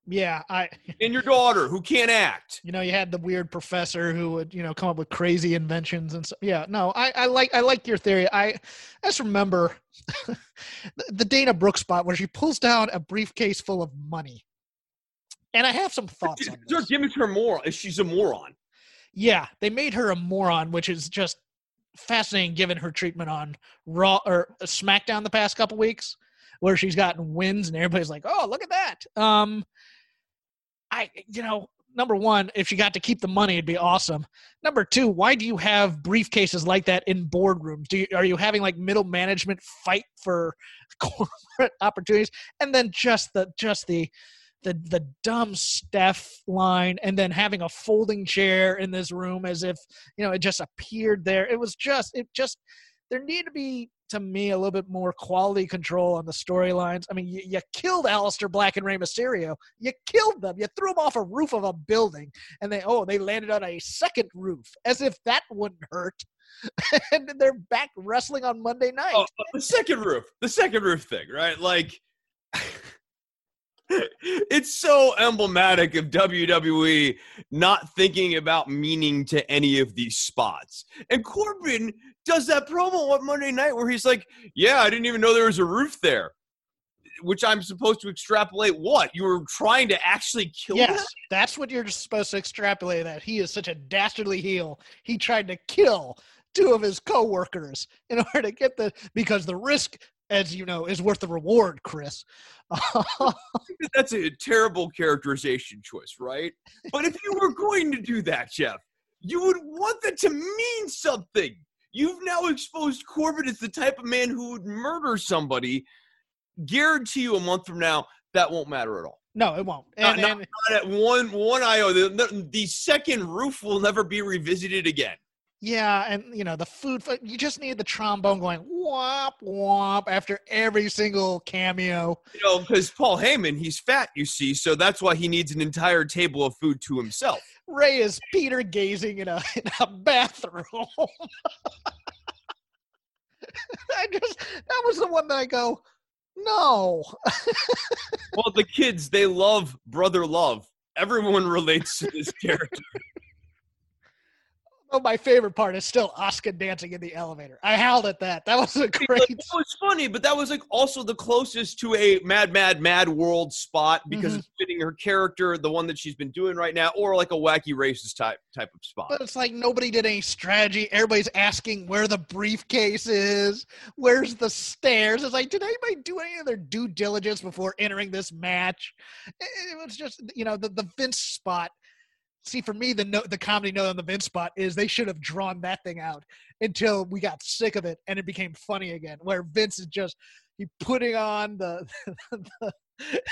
Yeah, I. <laughs> and your daughter who can't act You know, you had the weird professor who would, you know, come up with crazy inventions and so. Yeah, no, I, I like, I like your theory. I, I just remember <laughs> the- Dana Brooke spot where she pulls down a briefcase full of money, and I have some thoughts on Sir, this. give it her moral she's a moron Yeah, they made her a moron, which is just fascinating given her treatment on Raw or SmackDown the past couple weeks, where she's gotten wins and everybody's like, "Oh, look at that." Um, I, you know, number one, if she got to keep the money, it'd be awesome. Number two, why do you have briefcases like that in boardrooms? Do you, are you having like middle management fight for <laughs> corporate opportunities? And then just the just the the the dumb Steph line, and then having a folding chair in this room as if you know it just appeared there. It was just it just there needed to be to me a little bit more quality control on the storylines. I mean, you, you killed Aleister Black and Rey Mysterio. You killed them. You threw them off a roof of a building, and they oh they landed on a second roof as if that wouldn't hurt. <laughs> and they're back wrestling on Monday night. Oh, oh, the second roof, the second roof thing, right? Like, <laughs> it's so emblematic of WWE not thinking about meaning to any of these spots. And Corbin does that promo on Monday night where he's like, "Yeah, I didn't even know there was a roof there." Which I'm supposed to extrapolate what? You were trying to actually kill Yes, that's what you're supposed to extrapolate. That he is such a dastardly heel. He tried to kill two of his coworkers in <laughs> order to get the because the risk, as you know, is worth the reward. Chris. <laughs> That's a terrible characterization choice, right? But if you were going to do that, Jeff, you would want that to mean something. You've now exposed Corbin as the type of man who would murder somebody. Guarantee you, a month from now, that won't matter at all. no, it won't. Not- And, not- and Not at one one iota. The, the, the second roof will never be revisited again. Yeah, and you know the food. You just need the trombone going womp womp after every single cameo. You know, because Paul Heyman, he's fat, you see, so that's why he needs an entire table of food to himself. Ray is Peter gazing in a <laughs> in a bathroom. <laughs> I just that was the one that I go, no. <laughs> Well, the kids, they love brother love. Everyone relates to this character. Oh, my favorite part is still Asuka dancing in the elevator. I howled at that. That was a Like, great. that was funny, but that was like also the closest to a mad, mad, mad world spot because Mhm. it's fitting her character, the one that she's been doing right now, or like a wacky racist type type of spot. But it's like nobody did any strategy. Everybody's asking where the briefcase is, where's the stairs. It's like, did anybody do any of their due diligence before entering this match? It, it was just, you know, the, the Vince spot see for me the no, the comedy note on the Vince spot is they should have drawn that thing out until we got sick of it and it became funny again. Where Vince is just he putting on the <laughs> the,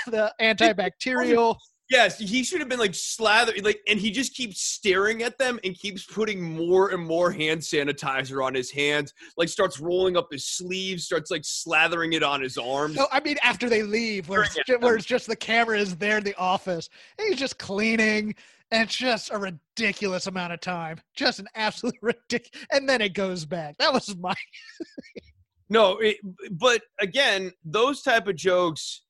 the antibacterial. Yes, he should have been like slathered, like, and he just keeps staring at them and keeps putting more and more hand sanitizer on his hands. Like, starts rolling up his sleeves, starts like slathering it on his arms. No, I mean after they leave, where it's, just, where it's just the camera is there in the office, and he's just cleaning, and it's just a ridiculous amount of time, just an absolute <laughs> ridiculous. And then it goes back. That was my. <laughs> no, it, but again, those type of jokes.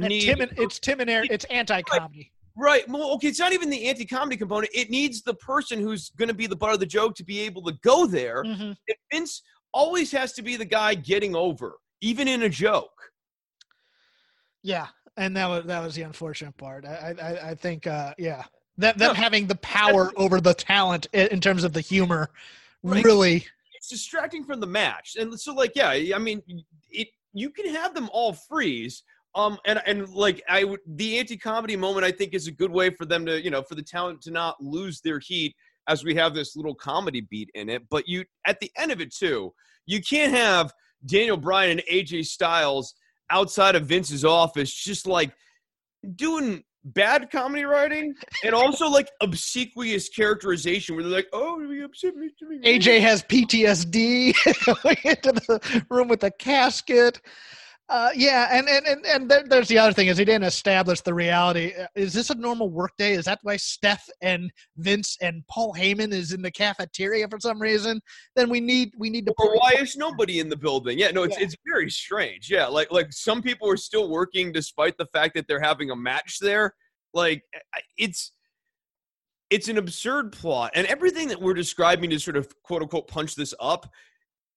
Tim and, it's Tim and Eric. It's anti-comedy. Right. Well, okay, it's not even the anti-comedy component. It needs the person who's going to be the butt of the joke to be able to go there. Mhm. And Vince always has to be the guy getting over, even in a joke. Yeah, and that was that was the unfortunate part. I I, I think uh, yeah that them No. having the power over the talent in, in terms of the humor Right. really It's distracting from the match, and so like, yeah, I mean, it. You can have them all freeze. Um, and and like I would, the anti-comedy moment I think is a good way for them to, you know, for the talent to not lose their heat as we have this little comedy beat in it. But you, at the end of it too, you can't have Daniel Bryan and AJ Styles outside of Vince's office just like doing bad comedy writing and also like obsequious characterization where they're like, oh, we upset me. AJ has PTSD going <laughs> into the room with a casket. Uh, yeah, and and and, and there, there's the other thing is he didn't establish the reality. Uh, Is this a normal workday? Is that why Steph and Vince and Paul Heyman is in the cafeteria for some reason? Then we need we need to. or why is nobody in the building? Yeah, no, it's Yeah. it's very strange. Yeah, like like some people are still working despite the fact that they're having a match there. Like it's it's an absurd plot, and everything that we're describing to sort of quote unquote punch this up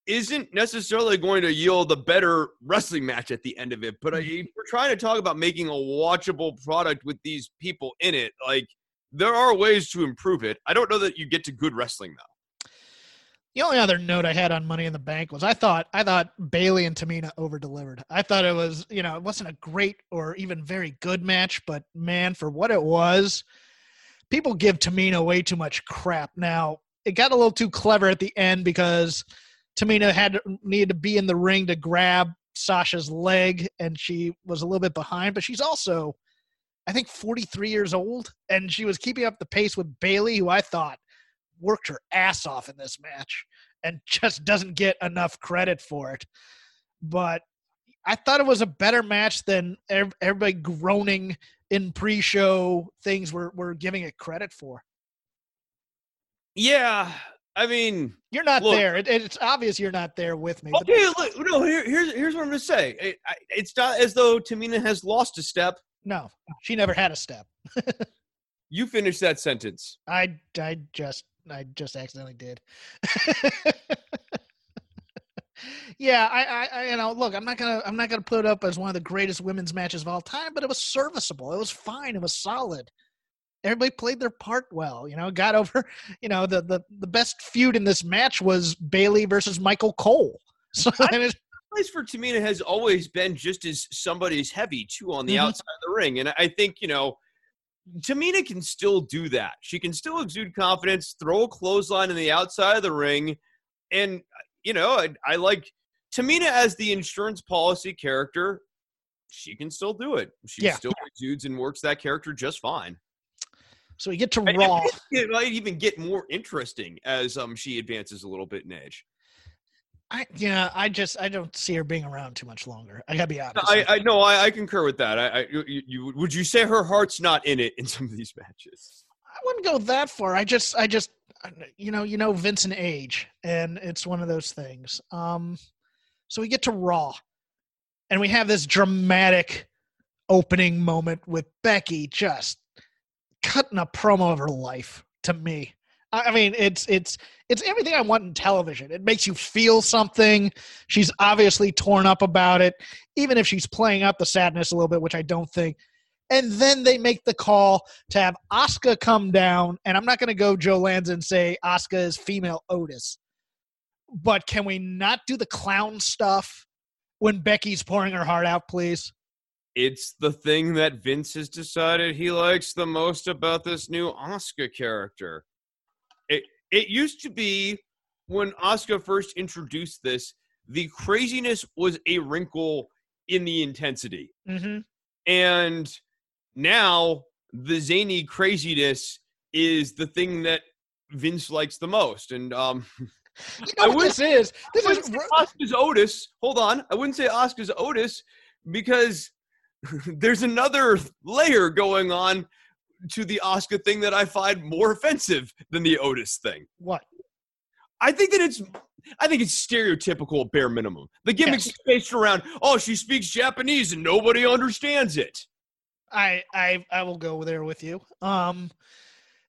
isn't necessarily going to yield a better wrestling match at the end of it. But I, mm-hmm. we're trying to talk about making a watchable product with these people in it. Like there are ways to improve it. I don't know that you get to good wrestling though. The only other note I had on Money in the Bank was I thought I thought Bayley and Tamina over delivered. I thought it was you know it wasn't a great or even very good match, but man, for what it was, people give Tamina way too much crap. Now it got a little too clever at the end because Tamina had needed to be in the ring to grab Sasha's leg, and she was a little bit behind. But she's also, I think, 43 years old, and she was keeping up the pace with Bayley, who I thought worked her ass off in this match and <laughs> just doesn't get enough credit for it. But I thought it was a better match than everybody groaning in pre-show things were, were giving it credit for. Yeah, I mean, You're not Look- there. It, it's obvious you're not there with me. Okay, look, no, here, here's here's what I'm gonna say. It, I, it's not as though Tamina has lost a step. no, she never had a step. <laughs> You finish that sentence. I, I just I just accidentally did. <laughs> yeah, I, I, I you know look, I'm not gonna I'm not gonna put it up as one of the greatest women's matches of all time, but it was serviceable. It was fine. It was solid. Everybody played their part well. You know, got <laughs> over. You know, the the the best feud in this match was Bayley versus Michael Cole. <laughs> So it's, Place for Tamina has always been just as somebody's heavy too on the Mhm. outside of the ring, and I think you know. Tamina can still do that. She can still exude confidence, throw a clothesline in the outside of the ring, and you know, I, I like Tamina as the insurance policy character. She can still do it. She Yeah. still exudes and works that character just fine. So we get to And Raw. <laughs> It might even get more interesting as um she advances a little bit in age. I yeah, I just I don't see her being around too much longer. I gotta be honest. I, I no, I, I concur with that. I, I you, you would you say her heart's not in it in some of these matches? I wouldn't go that far. I just, I just, you know, you know, Vincent age, and it's one of those things. Um, so we get to Raw, and we have this dramatic opening moment with Becky just cutting a promo of her life to me. I mean, it's it's it's everything I want in television. It makes you feel something. She's obviously torn up about it, even if she's playing up the sadness a little bit, which I don't think. And then they make the call to have Asuka come down, and I'm not going to go Joe Lanza and say Asuka is female Otis, but can we not do the clown stuff when Becky's pouring her heart out, please? It's the thing that Vince has decided he likes the most about this new Asuka character. It it used to be when Asuka first introduced this, the craziness was a wrinkle in the intensity. Mm-hmm. And now the zany craziness is the thing that Vince likes the most. And um You know I would- this is? This is say Asuka's Otis. Hold on. I wouldn't say Asuka's Otis because <laughs> there's another layer going on to the Asuka thing that I find more offensive than the Otis thing. what? I think that it's I think it's stereotypical at bare minimum. The gimmick's Yes. based around, oh, she speaks Japanese and nobody understands it. I I I will go there with you. Um,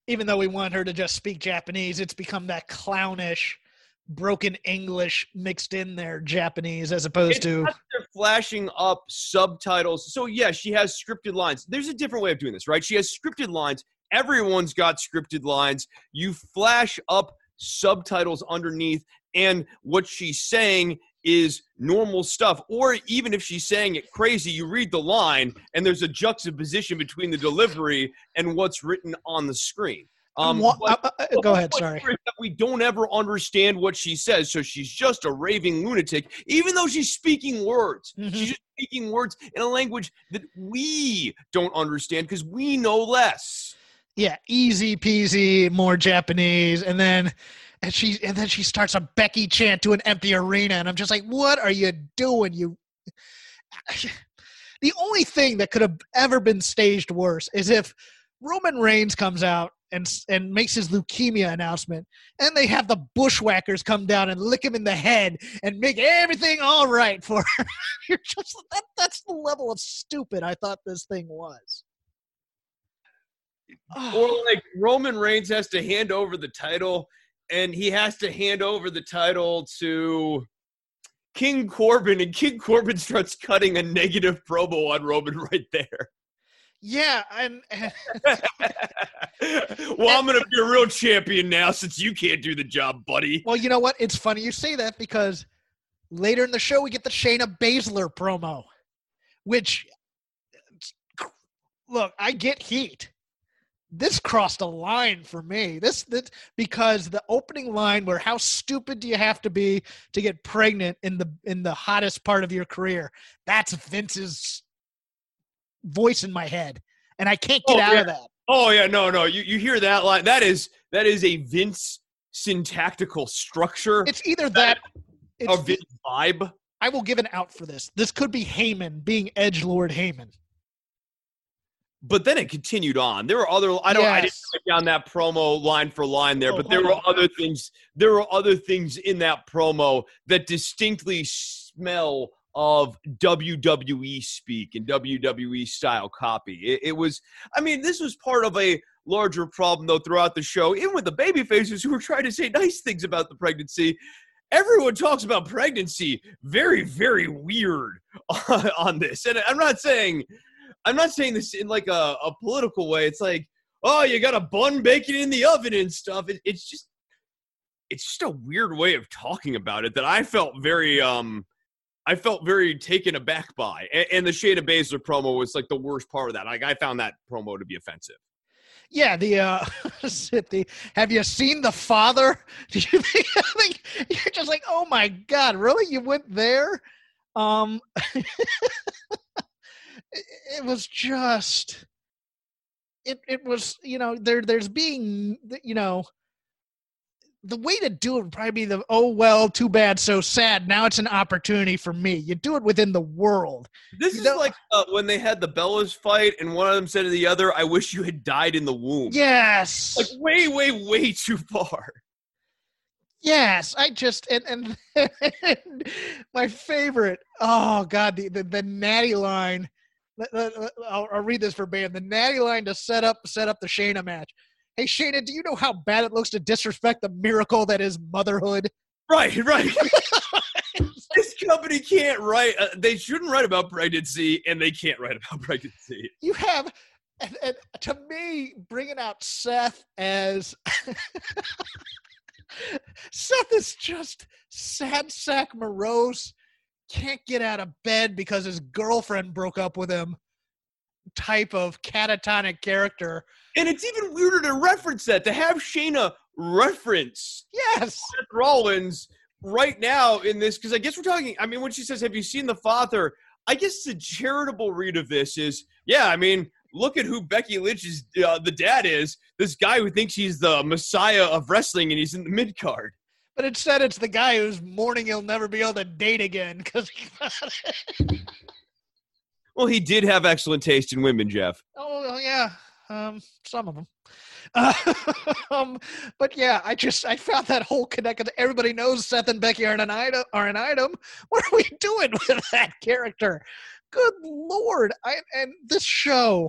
even though we want her to just speak Japanese, it's become that clownish, broken English mixed in there Japanese as opposed It's to they're flashing up subtitles. So yeah, she has scripted lines. There's a different way of doing this, right? She has scripted lines. Everyone's got scripted lines. You flash up subtitles underneath, and what she's saying is normal stuff. Or even if she's saying it crazy, you read the line, and there's a juxtaposition between the delivery and what's written on the screen. Um, but- go ahead. Sorry. here is that We don't ever understand what she says, so she's just a raving lunatic, even though she's speaking words. Mhm. She's just speaking words in a language that we don't understand because we know less. Yeah, easy peasy, more Japanese, and then and she and then she starts a Becky chant to an empty arena, and I'm just like, what are you doing? You. <laughs> The only thing that could have ever been staged worse is if Roman Reigns comes out and and makes his leukemia announcement, and they have the bushwhackers come down and lick him in the head and make everything all right for. <laughs> You're just that, that's the level of stupid I thought this thing was. Ah. Or like Roman Reigns has to hand over the title, and he has to hand over the title to King Corbin, and King Corbin starts cutting a negative promo on Roman <laughs> right there. Yeah, and, <laughs> and well, I'm gonna be a real champion now since you can't do the job, buddy. Well, you know what? It's funny you say that because later in the show we get the Shayna Baszler promo, which look, I get heat. This crossed a line for me. This that because the opening line where how stupid do you have to be to get pregnant in the in the hottest part of your career? That's Vince's voice in my head. And I can't get Oh, out yeah. of that. Oh yeah, no, no. You you hear that line? That is that is a Vince syntactical structure, It's either that a it's Vince vibe. I will give an out for this. This could be Heyman being Edge Lord Heyman. But then it continued on. There were other. I don't. I didn't Yes. write down that promo line for line there, Oh, but there were on. other things. There were other things in that promo that distinctly smell of WWE speak and WWE style copy. It, it was. I mean, this was part of a larger problem though throughout the show, even with the baby faces who were trying to say nice things about the pregnancy. Everyone talks about pregnancy very, very weird <laughs> on, on this, and I'm not saying I'm not saying this in like a, a political way. It's like, oh, you got a bun baking in the oven and stuff. It, it's just, it's just a weird way of talking about it that I felt very, um, I felt very taken aback by. And, and the Shayna Baszler promo was like the worst part of that. Like I found that promo to be offensive. Yeah, the uh <laughs> the have you seen the father? <laughs> Do you think, think you're just like, oh my god, really? You went there? Um <laughs> it, it was just it it was, you know, there there's being you know the way to do it would probably be the oh well, too bad, so sad. Now it's an opportunity for me. You do it within the world. This You is know- like uh, when they had the Bellas fight and one of them said to the other, I wish you had died in the womb. Yes. Like way, way, way too far. Yes, I just and and <laughs> my favorite. Oh God, the the, the Nattie line. I'll, I'll read this verbatim. The Nattie line to set up set up the Shayna match. Hey Shayna, do you know how bad it looks to disrespect the miracle that is motherhood? Right, right. <laughs> this company can't write. Uh, they shouldn't write about pregnancy, and they can't write about <laughs> pregnancy. You have, and, and to me, bringing out Seth as <laughs> Seth is just sad sack morose. can't get out of bed because his girlfriend broke up with him type of catatonic character. And it's even weirder to reference that to have Shayna reference Yes. Seth Rollins right now in this because I guess we're talking. I mean, when she says, "Have you seen the father?" I guess the charitable read of this is, yeah. I mean, look at who Becky Lynch's uh, the dad is. This guy who thinks he's the messiah of wrestling, and he's in the mid card. But instead, it's the guy who's mourning he'll never be able to date again because he. <laughs> Well, he did have excellent taste in women, Jeff. oh yeah, um, some of them. <laughs> um, but yeah, I just I found that whole connect. Everybody knows Seth and Becky are an item. Are an item. What are we doing with that character? Good lord! I and this show.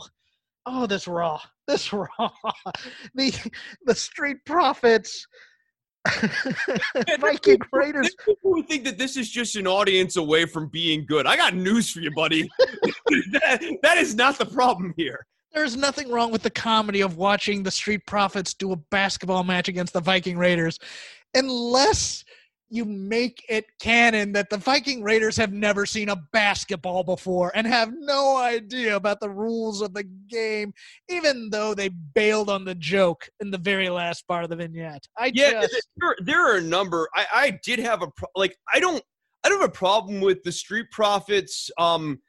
Oh, this raw. This <laughs> raw. the the Street Profits. <laughs> Viking Raiders. People who think that this is just an audience away from being good. I got news for you, buddy. <laughs> that, that is not the problem here. There's nothing wrong with the comedy of watching the Street Profits do a basketball match against the Viking Raiders, unless you make it canon that the Viking Raiders have never seen a basketball before and have no idea about the rules of the game, even though they bailed on the joke in the very last part of the vignette. I Yeah, just there, there are a number. I, I did have a pro- like. I don't. I don't have a problem with the Street Profits um,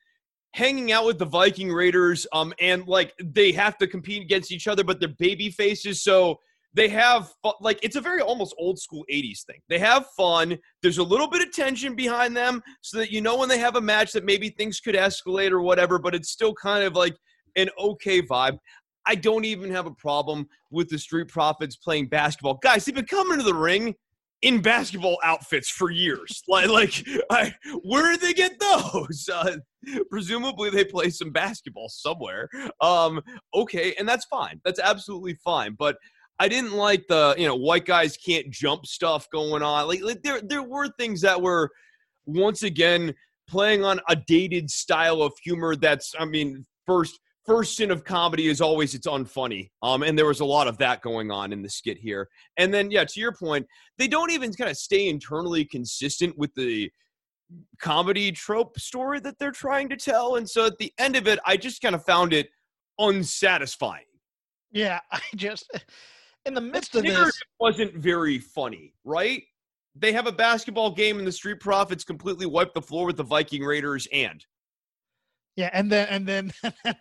hanging out with the Viking Raiders. Um, and like they have to compete against each other, but they're baby faces, so they have like it's a very almost old school 80s thing. They have fun. There's a little bit of tension behind them so that you know when they have a match that maybe things could escalate or whatever but it's still kind of like an okay vibe. I don't even have a problem with the street profits playing basketball. Guys they've been coming to the ring in basketball outfits for years. <laughs> Like like I, where did they get those? <laughs> Uh, presumably they play some basketball somewhere. Um okay and that's fine. That's absolutely fine but I didn't like the you know white guys can't jump stuff going on. Like, like there there were things that were once again playing on a dated style of humor. That's I mean first first sin of comedy is always it's unfunny. Um, and there was a lot of that going on in the skit here. And then yeah, to your point, they don't even kind of stay internally consistent with the comedy trope story that they're trying to tell. And so at the end of it, I just kind of found it unsatisfying. yeah, <laughs> I just in the The midst of this. wasn't very funny, right? They have a basketball game and the Street Profits completely wipe the floor with the Viking Raiders and Yeah, and then and then <laughs> and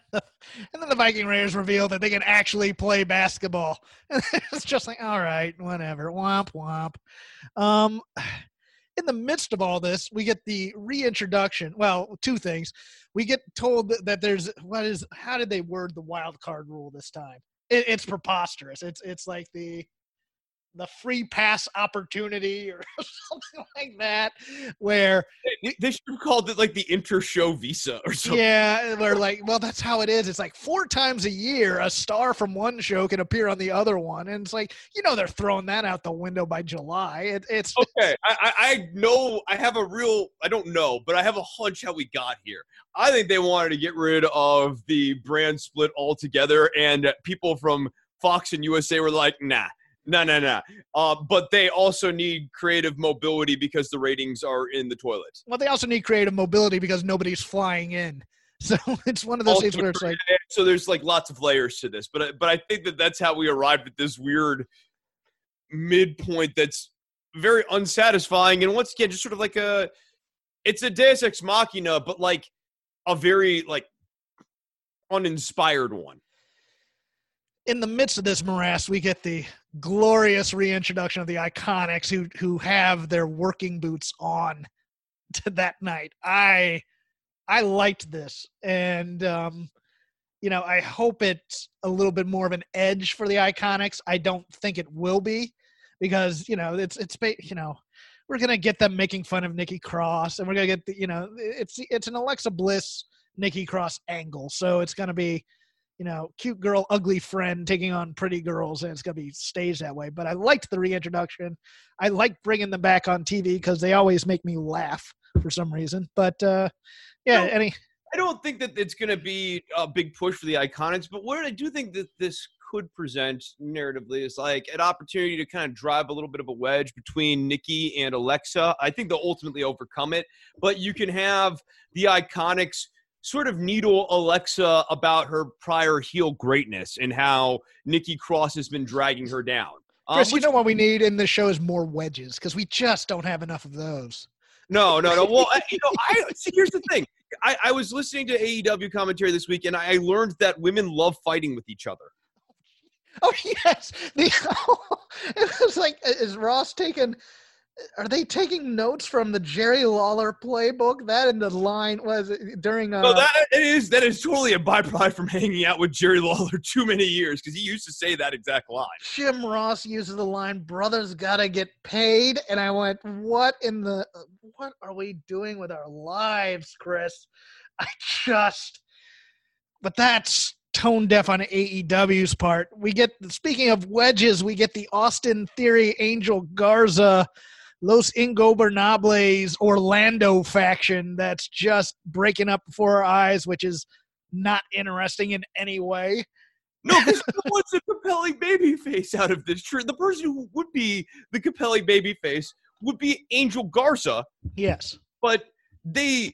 then the Viking Raiders reveal that they can actually play basketball. <laughs> And it's just like, all right, whatever. Womp womp. Um in the midst of all this, we get the reintroduction. Well, two things. We get told that, that there's what is how did they word the wild card rule this time? It, it's preposterous. It's it's like the the free pass opportunity <laughs> or something like that, where they, they should have called it like the inter-show visa or something. Yeah, we're like, well, that's how it is. It's like four times a year, a star from one show can appear on the other one, and it's like, you know, they're throwing that out the window by July. It, it's Okay, I, I I know I have a real I don't know, but I have a hunch how we got here. I think they wanted to get rid of the brand split altogether, and people from Fox and USA were like, nah. No, no, no. Uh, but they also need creative mobility because the ratings are in the toilet. well, they also need creative mobility because nobody's flying in. <laughs> So it's one of those things where it's like, so there's like lots of layers to this, but but I think that that's how we arrived at this weird midpoint that's very unsatisfying, and once again, just sort of like a it's a Deus Ex Machina, but like a very like uninspired one. In the midst of this morass, we get the glorious reintroduction of the Iconics, who who have their working boots on <laughs> to that night. I I liked this, and um, you know, I hope it's a little bit more of an edge for the Iconics. I don't think it will be because you know it's it's you know we're gonna get them making fun of Nikki Cross, and we're gonna get the, you know it's it's an Alexa Bliss Nikki Cross angle, so it's gonna be you know, cute girl, ugly friend taking on pretty girls, and it's gonna be staged that way. But I liked the reintroduction. I like bringing them back on TV because they always make me laugh for some reason. But uh, yeah, No. any I don't think that it's going to be a big push for the Iconics, but what I do think that this could present narratively is like an opportunity to kind of drive a little bit of a wedge between Nikki and Alexa. I think they'll ultimately overcome it, but you can have the Iconics sort of needle Alexa about her prior heel greatness and how Nikki Cross has been dragging her down. Um, Chris, you know what we need in this show is more wedges because we just don't have enough of those. No, no, no. Well, you know, I see. Here's the thing. I, I was listening to AEW commentary this week, and I learned that women love fighting with each other. Oh <laughs> yes, the, <laughs> it was like is Ross taking are they taking notes from the Jerry Lawler playbook? That in the line was during. Uh, no, that is that is totally a byproduct from hanging out with Jerry Lawler <laughs> too many years because he used to say that exact line. Jim Ross uses the line "Brothers gotta get paid," and I went, "What in the? What are we doing with our lives, Chris?" <laughs> I just. But that's tone deaf on AEW's part. We get speaking of wedges, we get the Austin Theory Angel Garza Los Ingobernables Orlando faction that's just breaking up before our eyes, which is not interesting in any way. No, because what's a compelling baby face out of this? True, the person who would be the compelling baby face would be Angel Garza. Yes, but they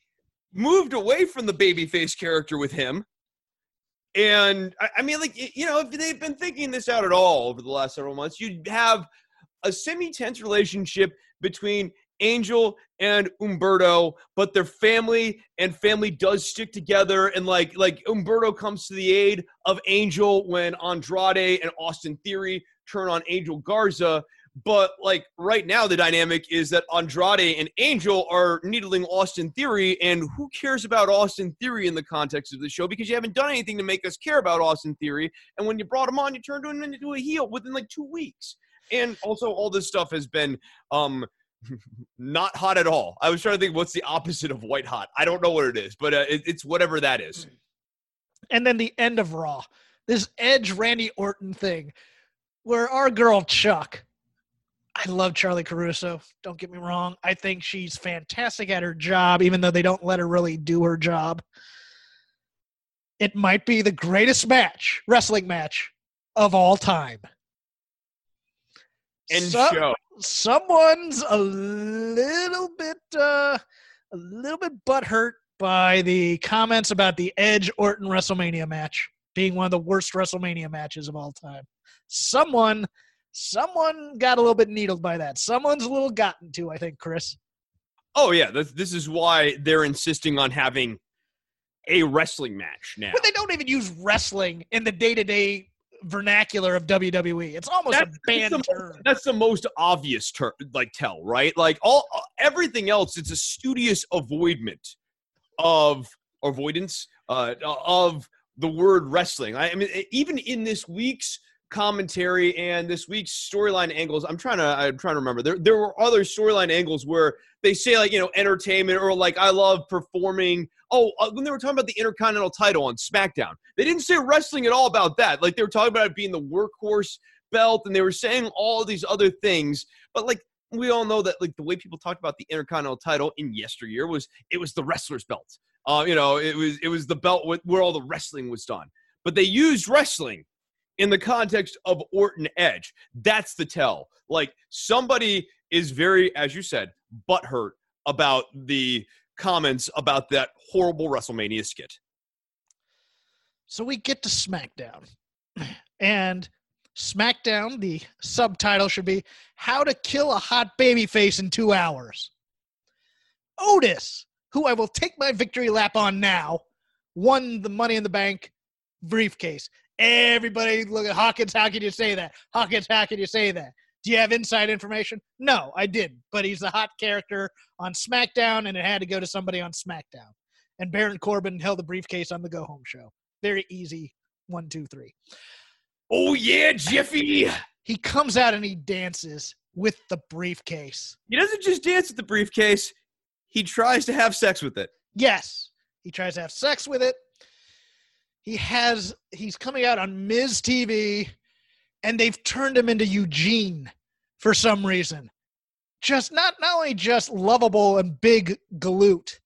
moved away from the baby face character with him. And I, I mean, like you know, if they've been thinking this out at all over the last several months, you'd have a semi-tense relationship between Angel and Umberto, but their family and family does stick together. And like like Umberto comes to the aid of Angel when Andrade and Austin Theory turn on Angel Garza. But like right now, the dynamic is that Andrade and Angel are needling Austin Theory, and who cares about Austin Theory in the context of the show? Because you haven't done anything to make us care about Austin Theory, and when you brought him on, you turned him into a heel within like two weeks and also all this stuff has been um <laughs> not hot at all. I was trying to think what's the opposite of white hot. I don't know what it is, but uh, it, it's whatever that is. And then the end of Raw, this Edge Randy Orton thing, where our girl Chuck, I love Charly Caruso. Don't get me wrong. I think she's fantastic at her job, even though they don't let her really do her job. It might be the greatest match, wrestling match of all time and so, show. Someone's a little bit uh, a little bit butthurt by the comments about the Edge Orton WrestleMania match being one of the worst WrestleMania matches of all time. Someone someone got a little bit needled by that. Someone's a little gotten to, I think, Chris. Oh yeah, this, this is why they're insisting on having a wrestling match now. But they don't even use wrestling in the day-to-day vernacular of WWE. It's almost that's, a banned that's the, term. That's the most obvious term, like tell, right? Like all everything else, it's a studious avoidment of avoidance uh, of the word wrestling. I, I mean, even in this week's commentary and this week's storyline angles i'm trying to i'm trying to remember. There, there were other storyline angles where they say like you know entertainment or like i love performing. Oh uh, when they were talking about the intercontinental title on smackdown they didn't say wrestling at all about that. Like they were talking about it being the workhorse belt and they were saying all these other things. But like we all know that like the way people talked about the intercontinental title in yesteryear was it was the wrestler's belt. Uh, you know it was it was the belt where all the wrestling was done. But they used wrestling in the context of Orton Edge. That's the tell. Like somebody is very, as you said, butthurt about the comments about that horrible WrestleMania skit. So we get to SmackDown. <clears throat> And SmackDown, the subtitle should be How to Kill a Hot Baby Face in Two Hours. Otis, who I will take my victory lap on now, won the Money in the Bank briefcase. Everybody look at Hawkins. How can you say that? Hawkins, how can you say that? Do you have inside information? No, I didn't. But he's a hot character on SmackDown, and it had to go to somebody on SmackDown. And Baron Corbin held the briefcase on the Go Home show. Very easy. One, two, three. Oh yeah, Jiffy. He comes out and he dances with the briefcase. He doesn't just dance with the briefcase. He tries to have sex with it. Yes, he tries to have sex with it he has he's coming out on Miz TV, and they've turned him into Eugene for some reason. Just not not only just lovable and big galoot,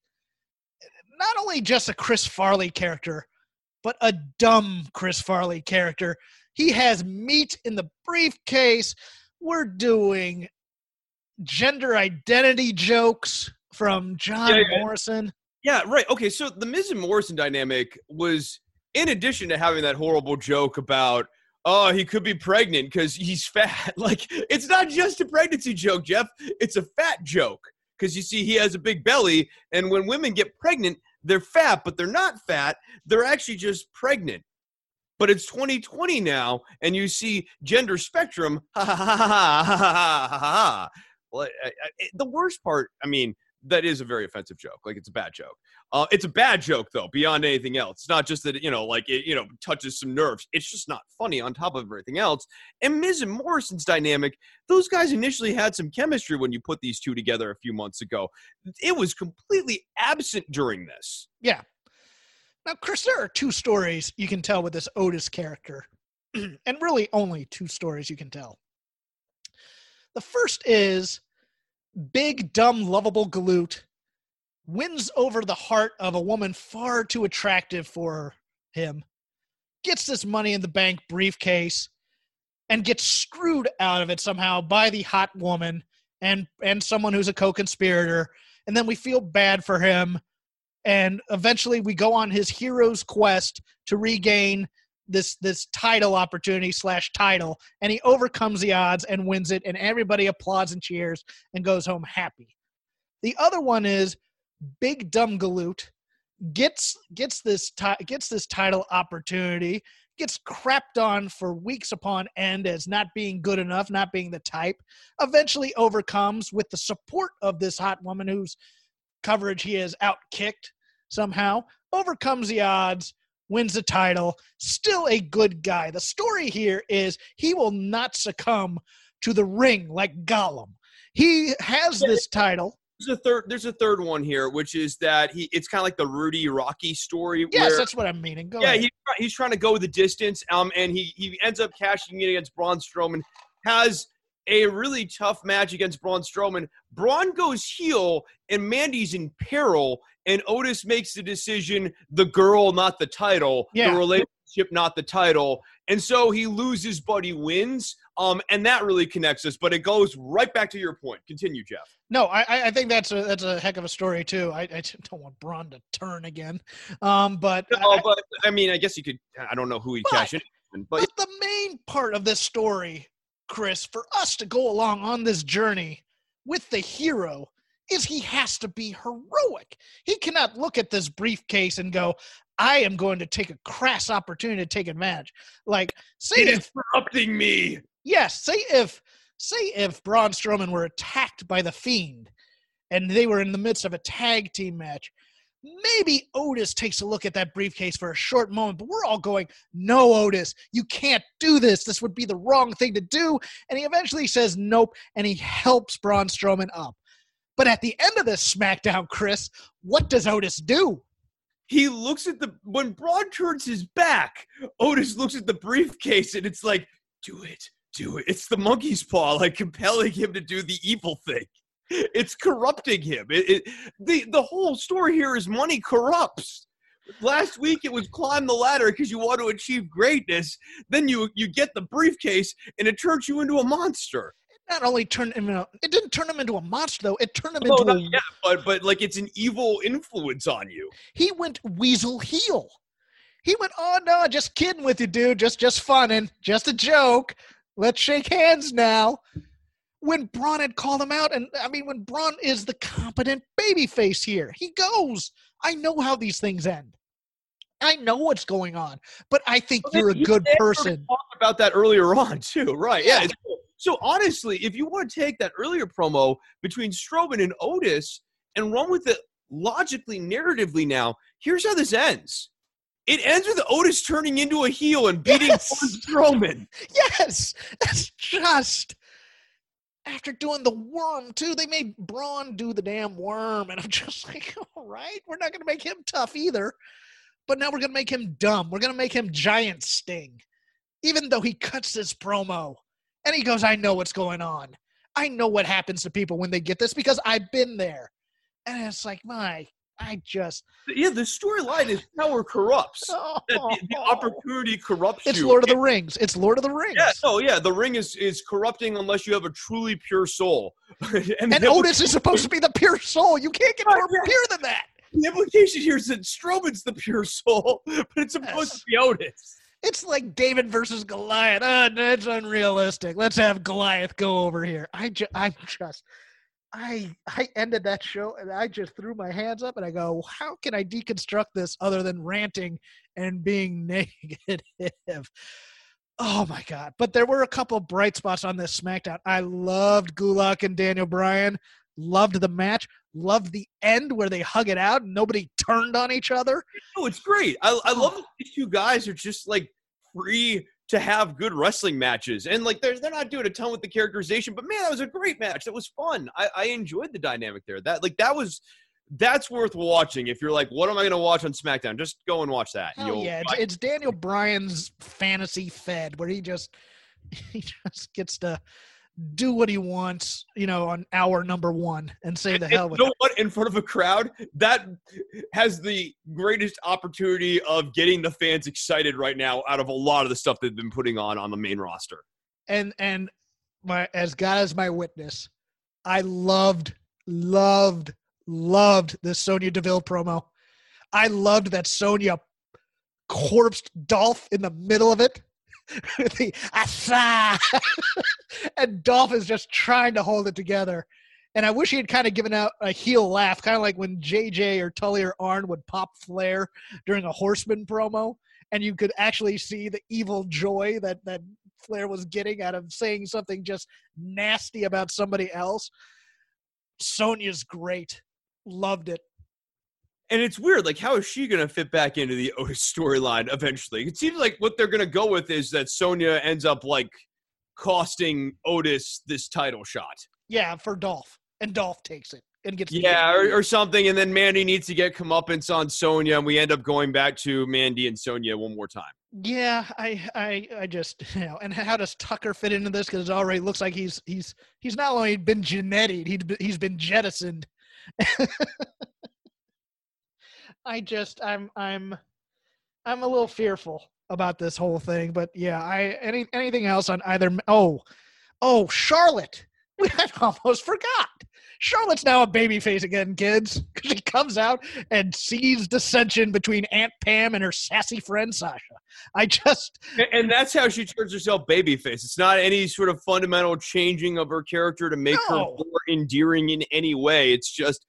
not only just a Chris Farley character, but a dumb Chris Farley character. He has meat in the briefcase. We're doing gender identity jokes from John Yeah, yeah. Morrison. Yeah, right. Okay, so the Miz and Morrison dynamic was, in addition to having that horrible joke about, oh, he could be pregnant because he's fat. <laughs> Like, it's not just a pregnancy joke, Jeff. It's a fat joke because you see, he has a big belly, and when women get pregnant, they're fat, but they're not fat. They're actually just pregnant. But it's 2020 now, and you see gender spectrum. <laughs> Ha ha ha ha ha ha ha ha. the worst part, I mean, that is a very offensive joke. Like it's a bad joke. Uh, it's a bad joke though, beyond anything else. It's not just that you know, like it, you know, touches some nerves. It's just not funny on top of everything else. And Miz and Morrison's dynamic, those guys initially had some chemistry when you put these two together a few months ago. It was completely absent during this. Yeah. Now, Chris, there are two stories you can tell with this Otis character, <clears throat> and really only two stories you can tell. The first is big, dumb, lovable galoot wins over the heart of a woman far too attractive for him, gets this money in the bank briefcase, and gets screwed out of it somehow by the hot woman and and someone who's a co-conspirator. And then we feel bad for him and eventually we go on his hero's quest to regain this this title opportunity slash title and he overcomes the odds and wins it and everybody applauds and cheers and goes home happy. The other one is big dumb galoot gets gets this ti- gets this title opportunity gets crapped on for weeks upon end as not being good enough not being the type eventually overcomes with the support of this hot woman whose coverage he has outkicked somehow, overcomes the odds, wins the title, still a good guy. The story here is he will not succumb to the ring like Gollum. He has this title. There's a third. There's a third one here, which is that he. It's kind of like the Rudy Rocky story. Yes, where, that's what I'm meaning. Go yeah, he's he's trying to go the distance, um, and he he ends up cashing in against Braun Strowman. Has a really tough match against Braun Strowman. Braun goes heel, and Mandy's in peril, and Otis makes the decision: the girl, not the title. Yeah. The relationship, not the title. And so he loses, but he wins. Um, and that really connects us. But it goes right back to your point. Continue, Jeff. No, I, I- think that's a that's a heck of a story too. I, I <laughs> don't want Braun to turn again, um, but No, I- but I mean, I guess you could. I don't know who he'd But- cash in, but But the main part of this story, Chris, for us to go along on this journey with the hero is he has to be heroic. He cannot look at this briefcase and go, I am going to take a crass opportunity to take advantage. Like, say it if corrupting me. yes, say if say if Braun Strowman were attacked by the Fiend and they were in the midst of a tag team match, maybe Otis takes a look at that briefcase for a short moment, but we're all going, No, Otis, you can't do this. This would be the wrong thing to do. And he eventually says nope, and he helps Braun Strowman up. But at the end of this SmackDown, Chris, what does Otis do? He looks at the when Braun turns his back. Otis looks at the briefcase, and it's like, do it, do it. It's the monkey's paw, like compelling him to do the evil thing. It's corrupting him. It, it, the the whole story here is money corrupts. Last week it was climb the ladder because you want to achieve greatness. Then you you get the briefcase, and it turns you into a monster. Not only turned him, into, it didn't turn him into a monster though. It turned him into not a yet, but but like it's an evil influence on you. he went weasel heel. He went, oh no, just kidding with you, dude. Just just funning, just a joke. Let's shake hands now. When Braun had called him out, and I mean, when Braun is the competent babyface here, he goes, I know how these things end. I know what's going on, but I think you're a good person. Talked about that earlier on too, right? Yeah. Yeah. So honestly, if you want to take that earlier promo between Strowman and Otis and run with it logically, narratively, now here's how this ends. It ends with Otis turning into a heel and beating Yes! Strowman. Yes, that's just after doing the worm too. They made Braun do the damn worm, and I'm <laughs> just like, all right, we're not going to make him tough either. But now we're going to make him dumb. We're going to make him Giant Sting, even though he cuts this promo and he goes, "I know what's going on. I know what happens to people when they get this because I've been there." And it's like, my I just Yeah, the storyline is power corrupts. <laughs> oh, the, the opportunity corrupts It's you. Lord of the Rings. It's Lord of the Rings. Yeah, oh yeah, the ring is is corrupting unless you have a truly pure soul. <laughs> and and Otis is supposed to be the pure soul. You can't get Oh, more yeah. pure than that. the implication here is that Strowman's the pure soul, <laughs> but it's supposed Yes. to be Otis. It's like David versus Goliath. Oh, that's unrealistic. Let's have Goliath go over here. I just, I just, I, I ended that show and I just threw my hands up and I go, how can I deconstruct this other than ranting and being <laughs> negative? Oh my god! But there were a couple bright spots on this SmackDown. I loved Gulak and Daniel Bryan. Loved the match. Loved the end where they hug it out and nobody turned on each other. No, it's great. I, I oh. love that these two guys are just like free to have good wrestling matches, and like they're they're not doing a ton with the characterization, but man, that was a great match. That was fun. I, I enjoyed the dynamic there. That like that was that's worth watching. If you're like, what am I going to watch on SmackDown? Just go and watch that. Hell You'll- yeah, it's, it's Daniel Bryan's fantasy fed where he just <laughs> he just gets to do what he wants, you know, on hour number one and say the And hell with you know what? In front of a crowd, that has the greatest opportunity of getting the fans excited right now out of a lot of the stuff they've been putting on on the main roster. And and my as God is my witness, I loved, loved, loved the Sonya Deville promo. I loved that Sonya corpsed Dolph in the middle of it. <laughs> the assa and Dolph is just trying to hold it together. And I wish he had kind of given out a heel laugh, kind of like when JJ or Tully or Arn would pop Flair during a Horseman promo, and you could actually see the evil joy that that Flair was getting out of saying something just nasty about somebody else. Sonya's great, loved it. And it's weird, like how is she going to fit back into the Otis <laughs> storyline eventually? It seems like what they're going to go with is that Sonya ends up like costing Otis this title shot. Yeah, for Dolph, and Dolph takes it and gets Yeah, or, or something, and then Mandy needs to get comeuppance on Sonya, and we end up going back to Mandy and Sonya one more time. Yeah, I, I, I just, <laughs> you know, and how does Tucker fit into this? Because it already looks like he's, he's, he's not only been genetied, he's, been- he's been jettisoned. <laughs> I just, I'm, I'm, I'm a little fearful about this whole thing. But yeah, I, any, anything else on either? Oh, oh, Charlotte. <laughs> I almost forgot. Charlotte's now a babyface again, kids, she comes out and sees dissension between Aunt Pam and her sassy friend Sasha. I just, And- And that's how she turns herself babyface. It's not any sort of fundamental changing of her character to make her more endearing in any way. It's just,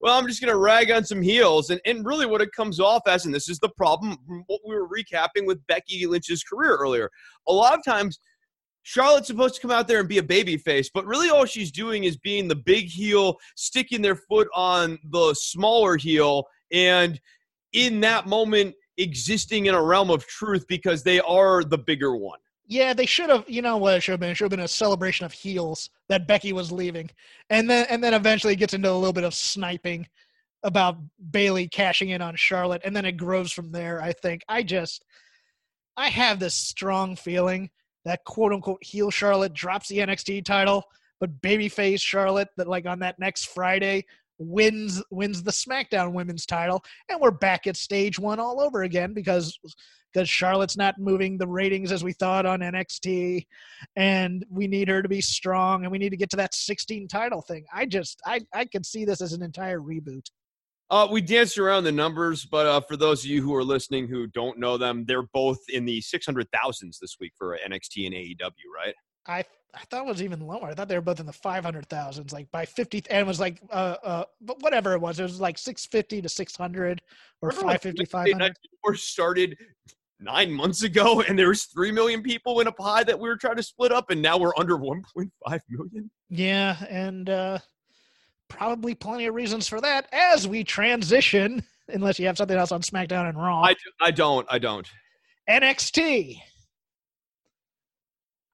well, I'm just going to rag on some heels. And, and really, what it comes off as, and this is the problem, what we were recapping with Becky Lynch's career earlier. A lot of times, Charlotte's supposed to come out there and be a baby face, but really all she's doing is being the big heel, sticking their foot on the smaller heel, and in that moment, existing in a realm of truth because they are the bigger one. Yeah, they should have. You know what it should have been? It should have been a celebration of heels that Becky was leaving, and then and then eventually gets into a little bit of sniping about Bayley cashing in on Charlotte, and then it grows from there. I think. I just, I have this strong feeling that quote unquote heel Charlotte drops the NXT title, but babyface Charlotte that like on that next Friday wins wins the SmackDown Women's title, and we're back at stage one all over again because because Charlotte's not moving the ratings as we thought on NXT, and we need her to be strong, and we need to get to that 16 title thing. I just I I could see this as an entire reboot. Uh, we danced around the numbers, but uh, for those of you who are listening who don't know them, they're both in the 600,000s this week for NXT and AEW, right? I I thought it was even lower. I thought they were both in the 500,000s, like by 50, and it was like uh uh, but whatever it was, it was like 650 to 600 or Remember when 550 500. War started nine months ago, and there was three million people in a pie that we were trying to split up, and now we're under 1.5 million. Yeah, and uh, probably plenty of reasons for that as we transition, unless you have something else on SmackDown and Raw. I, I don't, I don't. NXT.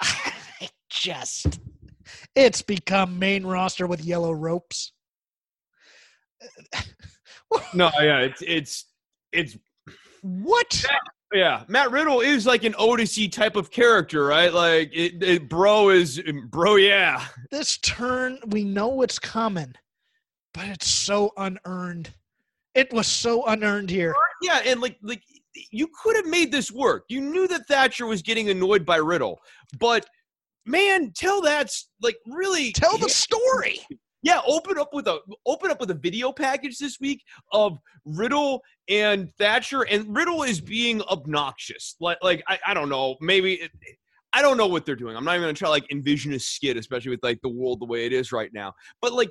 <laughs> Just, it's become main roster with yellow ropes. <laughs> No, yeah, it's it's it's What? yeah. Matt Riddle is like an Odyssey type of character, right? Like it, it bro is bro, yeah. This turn, we know it's coming, but it's so unearned. It was so unearned here. Yeah, and like like you could have made this work. You knew that Thatcher was getting annoyed by Riddle, but man, tell that's like really Tell the story. Yeah, open up with a open up with a video package this week of Riddle and Thatcher, and Riddle is being obnoxious. Like, like I, I don't know, maybe it, I don't know what they're doing. I'm not even gonna try like envision a skit, especially with like the world the way it is right now. But like,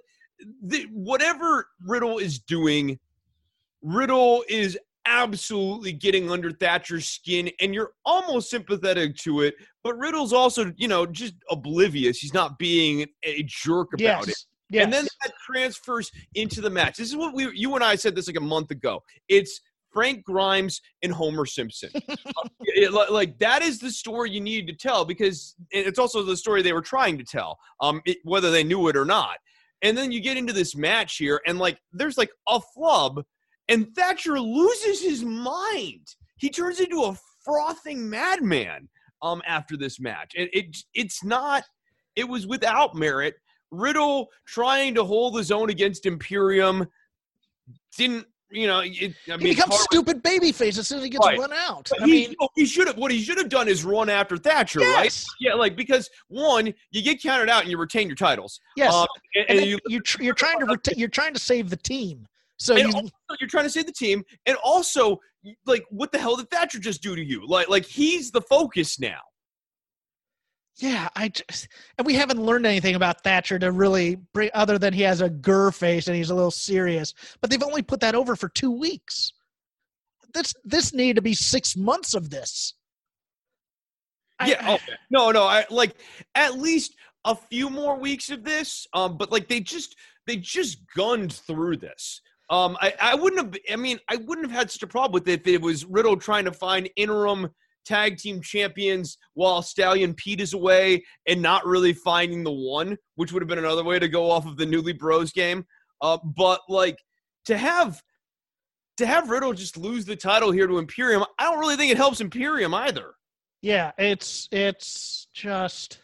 the, whatever Riddle is doing, Riddle is absolutely getting under Thatcher's skin, and you're almost sympathetic to it. But Riddle's also, you know, just oblivious. He's not being a jerk about Yes. it. Yes. And then that transfers into the match. This is what we, you and I said this like a month ago. It's Frank Grimes and Homer Simpson. <laughs> It- li- like that is the story you need to tell because it's also the story they were trying to tell, um, it, whether they knew it or not. And then you get into this match here, and like there's like a flub, and Thatcher loses his mind. He turns into a frothing madman um, after this match. And it it's not. It was without merit. Riddle trying to hold his own against Imperium didn't. You know, it, I he mean, becomes stupid babyface as soon as he gets Right. run out. but I he, mean, oh, he should have. What he should have done is run after Thatcher, right? Yeah, like because one, you get counted out and you retain your titles. yes. Um, and, and and you, you, tr- you're trying to reta- you're trying to save the team. So you, also you're trying to save the team, and also like, what the hell did Thatcher just do to you? Like, like he's the focus now. yeah, I just and we haven't learned anything about Thatcher to really bring other than he has a gur face and he's a little serious. But they've only put that over for two weeks. This this needed to be six months of this. Yeah. I- oh, no, no. I like at least a few more weeks of this. Um, but like they just they just gunned through this. Um, I, I wouldn't have. I mean, I wouldn't have had such a problem with it if it was Riddle trying to find interim tag team champions while Stallion Pete is away and not really finding the one, which would have been another way to go off of the Newly Bros game. Uh, but like to have to have Riddle just lose the title here to Imperium, I don't really think it helps Imperium either. Yeah, it's it's just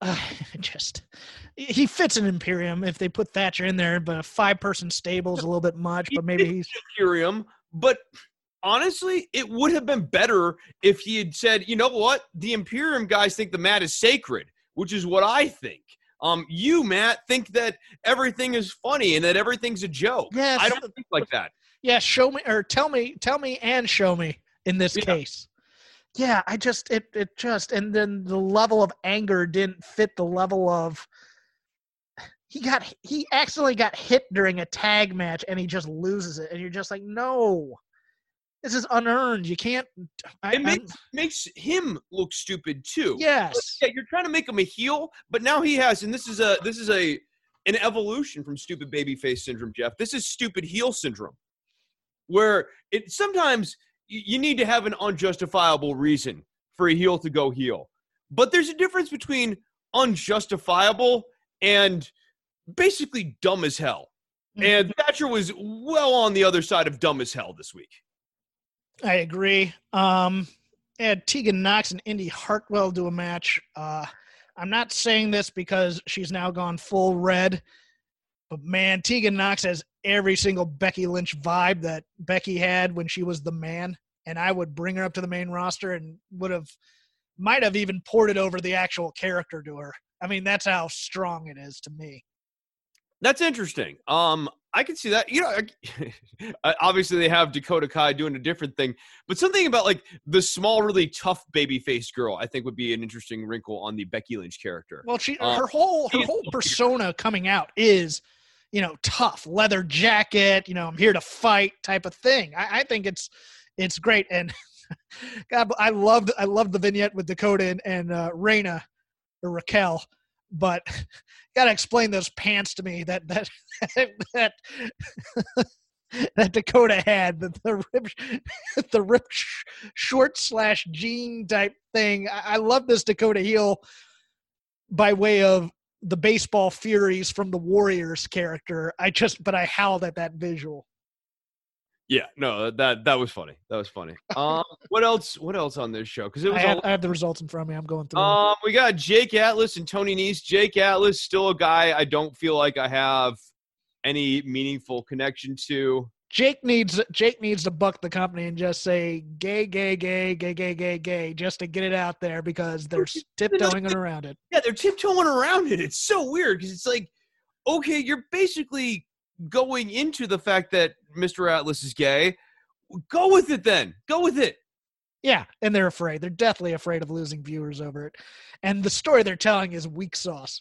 uh, <sighs> just he fits an Imperium if they put Thatcher in there, but a five person stable is a little bit much. But maybe he's <laughs> Imperium, but honestly, it would have been better if he had said, you know what, the Imperium guys think the mat is sacred, which is what I think. Um, you, Matt, think that everything is funny and that everything's a joke. yes, I don't think like that. yeah. Show me or tell me, tell me and show me in this Yeah. case. Yeah, I just it it just and then the level of anger didn't fit the level of he got he accidentally got hit during a tag match and he just loses it and you're just like no this is unearned you can't I, It makes makes him look stupid too. yes Yeah, you're trying to make him a heel, but now he has, and this is a this is a an evolution from stupid babyface syndrome, Jeff. This is stupid heel syndrome, where it sometimes you need to have an unjustifiable reason for a heel to go heel, but there's a difference between unjustifiable and basically dumb as hell. Mhm. And Thatcher was well on the other side of dumb as hell this week. I agree. Um, had Tegan Nox and Indi Hartwell do a match. Uh, I'm not saying this because she's now gone full red, but man, Tegan Nox has every single Becky Lynch vibe that Becky had when she was the man. And I would bring her up to the main roster and would have, might have even ported over the actual character to her. I mean, that's how strong it is to me. That's interesting. Um, I can see that. You know, <laughs> obviously they have Dakota Kai doing a different thing, but something about like the small, really tough baby face girl, I think would be an interesting wrinkle on the Becky Lynch character. Well, she Uh, her whole her whole persona coming out is, you know, tough leather jacket. You know, I'm here to fight type of thing. I, I think it's it's great, and <laughs> God, I loved I loved the vignette with Dakota and, and uh, Raina or Raquel, but <laughs> gotta explain those pants to me that that <laughs> that. <laughs> that Dakota had the the rip, the rip sh- short slash jean type thing. I, I love this Dakota heel by way of the baseball furies from the Warriors character. I just, but I howled at that visual. Yeah, no, that that was funny. That was funny. Um, what else? What else on this show? Because it I was have, all I have the results in front of me. I'm going through. Um, we got Jake Atlas and Tony Nese. Jake Atlas, still a guy I don't feel like I have any meaningful connection to. Jake needs Jake needs to buck the company and just say gay, gay, gay, gay, gay, gay, gay, just to get it out there because they're <laughs> tiptoeing around it. Yeah, they're tiptoeing around it. It's so weird because it's like, okay, you're basically going into the fact that Mr. Atlas is gay. Go with it then. Go with it. Yeah, and they're afraid. They're deathly afraid of losing viewers over it. And the story they're telling is weak sauce.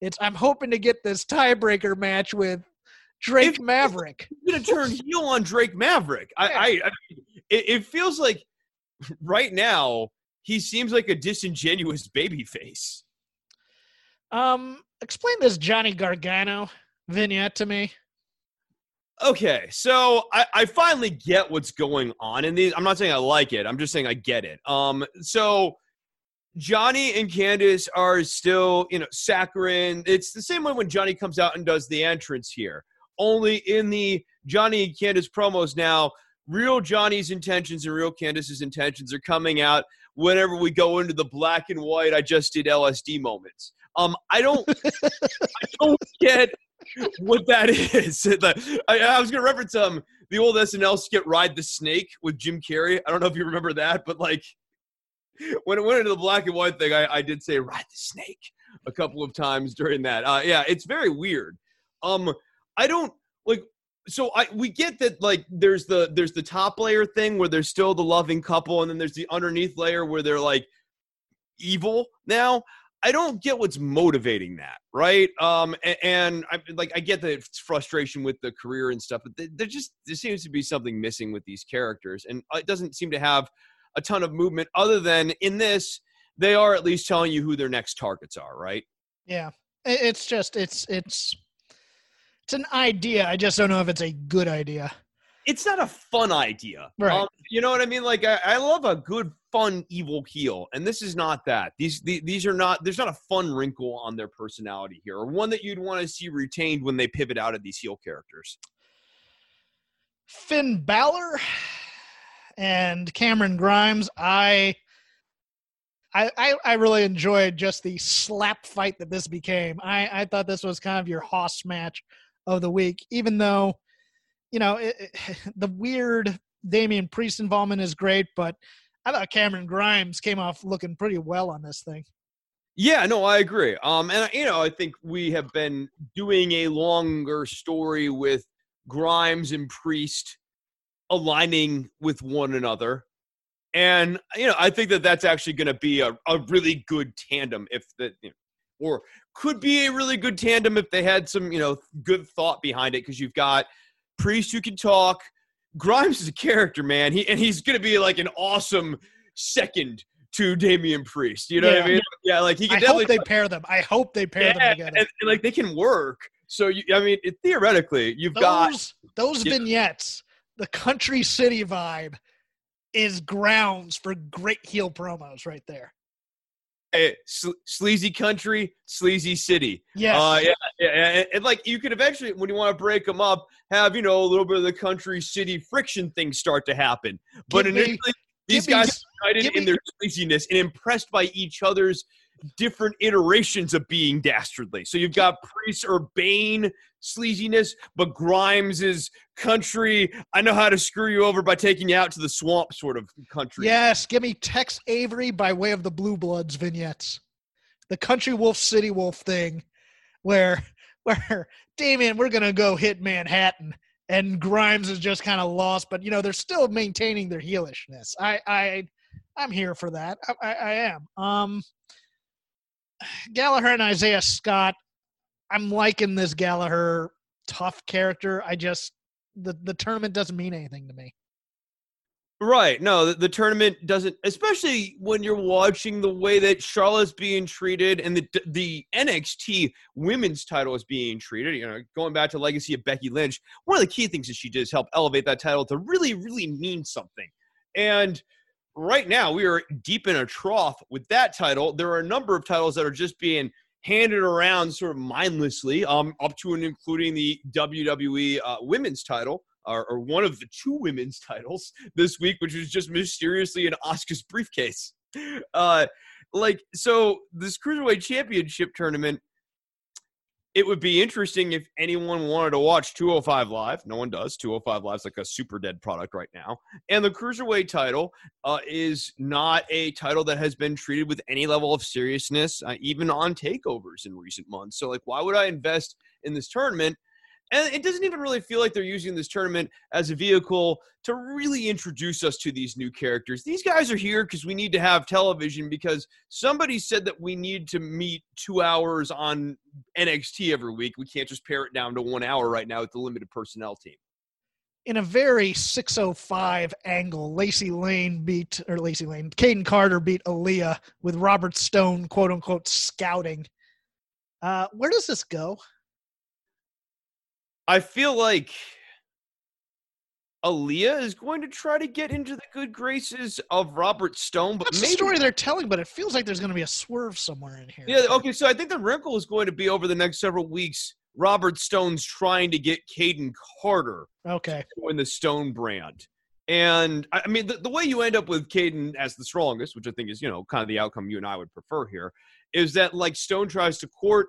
It's I'm hoping to get this tiebreaker match with Drake If- Maverick. I'm gonna turn heel on Drake Maverick. I, I, I it, it feels like right now he seems like a disingenuous baby face. Um, explain this Johnny Gargano vignette to me. Okay, so I, I finally get what's going on in these. I'm not saying I like it. I'm just saying I get it. Um, so Johnny and Candice are still, you know, saccharine. It's the same way when Johnny comes out and does the entrance here. Only in the Johnny and Candice promos now, real Johnny's intentions and real Candice's intentions are coming out whenever we go into the black and white. I just did LSD moments. Um, I don't, <laughs> I don't get what that <laughs> is. <laughs> I, I was gonna reference um the old SNL skit "Ride the Snake" with Jim Carrey. I don't know if you remember that, but like <laughs> when it went into the black and white thing, I, I did say "Ride the Snake" a couple of times during that. Uh, yeah, it's very weird. Um, I don't like. So I we get that like there's the there's the top layer thing where there's still the loving couple, and then there's the underneath layer where they're like evil now. I don't get what's motivating that, right? Um, and, and I like I get the frustration with the career and stuff, but there just there seems to be something missing with these characters, and it doesn't seem to have a ton of movement other than in this they are at least telling you who their next targets are, right? Yeah, it's just it's it's it's an idea. I just don't know if it's a good idea. It's not a fun idea, Right. Um, you know what I mean? Like I, I love a good, fun, evil heel, and this is not that. These the- these are not. There's not a fun wrinkle on their personality here, or one that you'd want to see retained when they pivot out of these heel characters. Finn Balor and Cameron Grimes. I, I, I, I really enjoyed just the slap fight that this became. I, I thought this was kind of your Hoss match of the week, even though, you know, it, it- <laughs> the weird Damian Priest involvement is great, but I thought Cameron Grimes came off looking pretty well on this thing. Yeah, no, I agree. Um, and you know, I think we have been doing a longer story with Grimes and Priest aligning with one another, and you know, I think that that's actually going to be a, a really good tandem if the you know, or could be a really good tandem if they had some you know good thought behind it because you've got Priest who can talk. Grimes is a character, man. He and he's going to be like an awesome second to Damian Priest. You know what I mean? Yeah, like he can I definitely hope they pair them. I hope they pair them together. and, and, like they can work. So you, I mean, it, theoretically, you've got those those Yeah. vignettes, the country city vibe, is grounds for great heel promos right there. Sl- sleazy country, sleazy city. Yes, Uh, yeah, yeah, and, and, like you could eventually, when you want to break them up, have you know a little bit of the country city friction things start to happen. But Give me- initially, these me guys are united give in me- their sleaziness and impressed by each other's different iterations of being dastardly. So you've got Priest Urbane sleaziness, but Grimes is country. I know how to screw you over by taking you out to the swamp, sort of country. yes. Give me Tex Avery by way of the Blue Bloods vignettes, the Country Wolf City Wolf thing, where <laughs> where Damian, we're gonna go hit Manhattan, and Grimes is just kind of lost, but you know they're still maintaining their heelishness. I I I'm here for that. I, I, I am. Um, Gallagher and Isaiah Scott. I'm liking this Gallagher tough character. I just the the tournament doesn't mean anything to me. Right. No, the, the tournament doesn't, especially when you're watching the way that Charlotte's being treated and the the NXT women's title is being treated. You know, going back to legacy of Becky Lynch, one of the key things that she did is help elevate that title to really, really mean something. And right now, we are deep in a trough with that title. There are a number of titles that are just being handed around sort of mindlessly, um, up to and including the WWE uh, women's title or, one of the two women's <laughs> titles this week, which was just mysteriously in Oscar's briefcase. <laughs> Uh, like so, this cruiserweight championship tournament. It would be interesting if anyone wanted to watch 205 Live. No one does. 205 Live is like a super dead product right now. And the Cruiserweight title uh, is not a title that has been treated with any level of seriousness, uh, even on takeovers in recent months. So, like, why would I invest in this tournament and it doesn't even really feel like they're using this tournament as a vehicle to really introduce us to these new characters. These guys are here because we need to have television because somebody said that we need to meet two hours on NXT every week. We can't just pare it down to one hour right now with the limited personnel team. In a very 605 angle, Lacey Lane beat, or Lacey Lane, Kayden Carter beat Aaliyah with Robert Stone, quote unquote, scouting. Uh, where does this go? I feel like Aaliyah is going to try to get into the good graces of Robert Stone, but That's maybe, the story they're telling, but it feels like there's going to be a swerve somewhere in here. Yeah, okay, so I think the wrinkle is going to be over the next several weeks. Robert Stone's trying to get Kayden Carter Okay. in the Stone brand. And I I mean, the, the way you end up with Kayden as the strongest, which I think is, you know, kind of the outcome you and I would prefer here, is that like Stone tries to court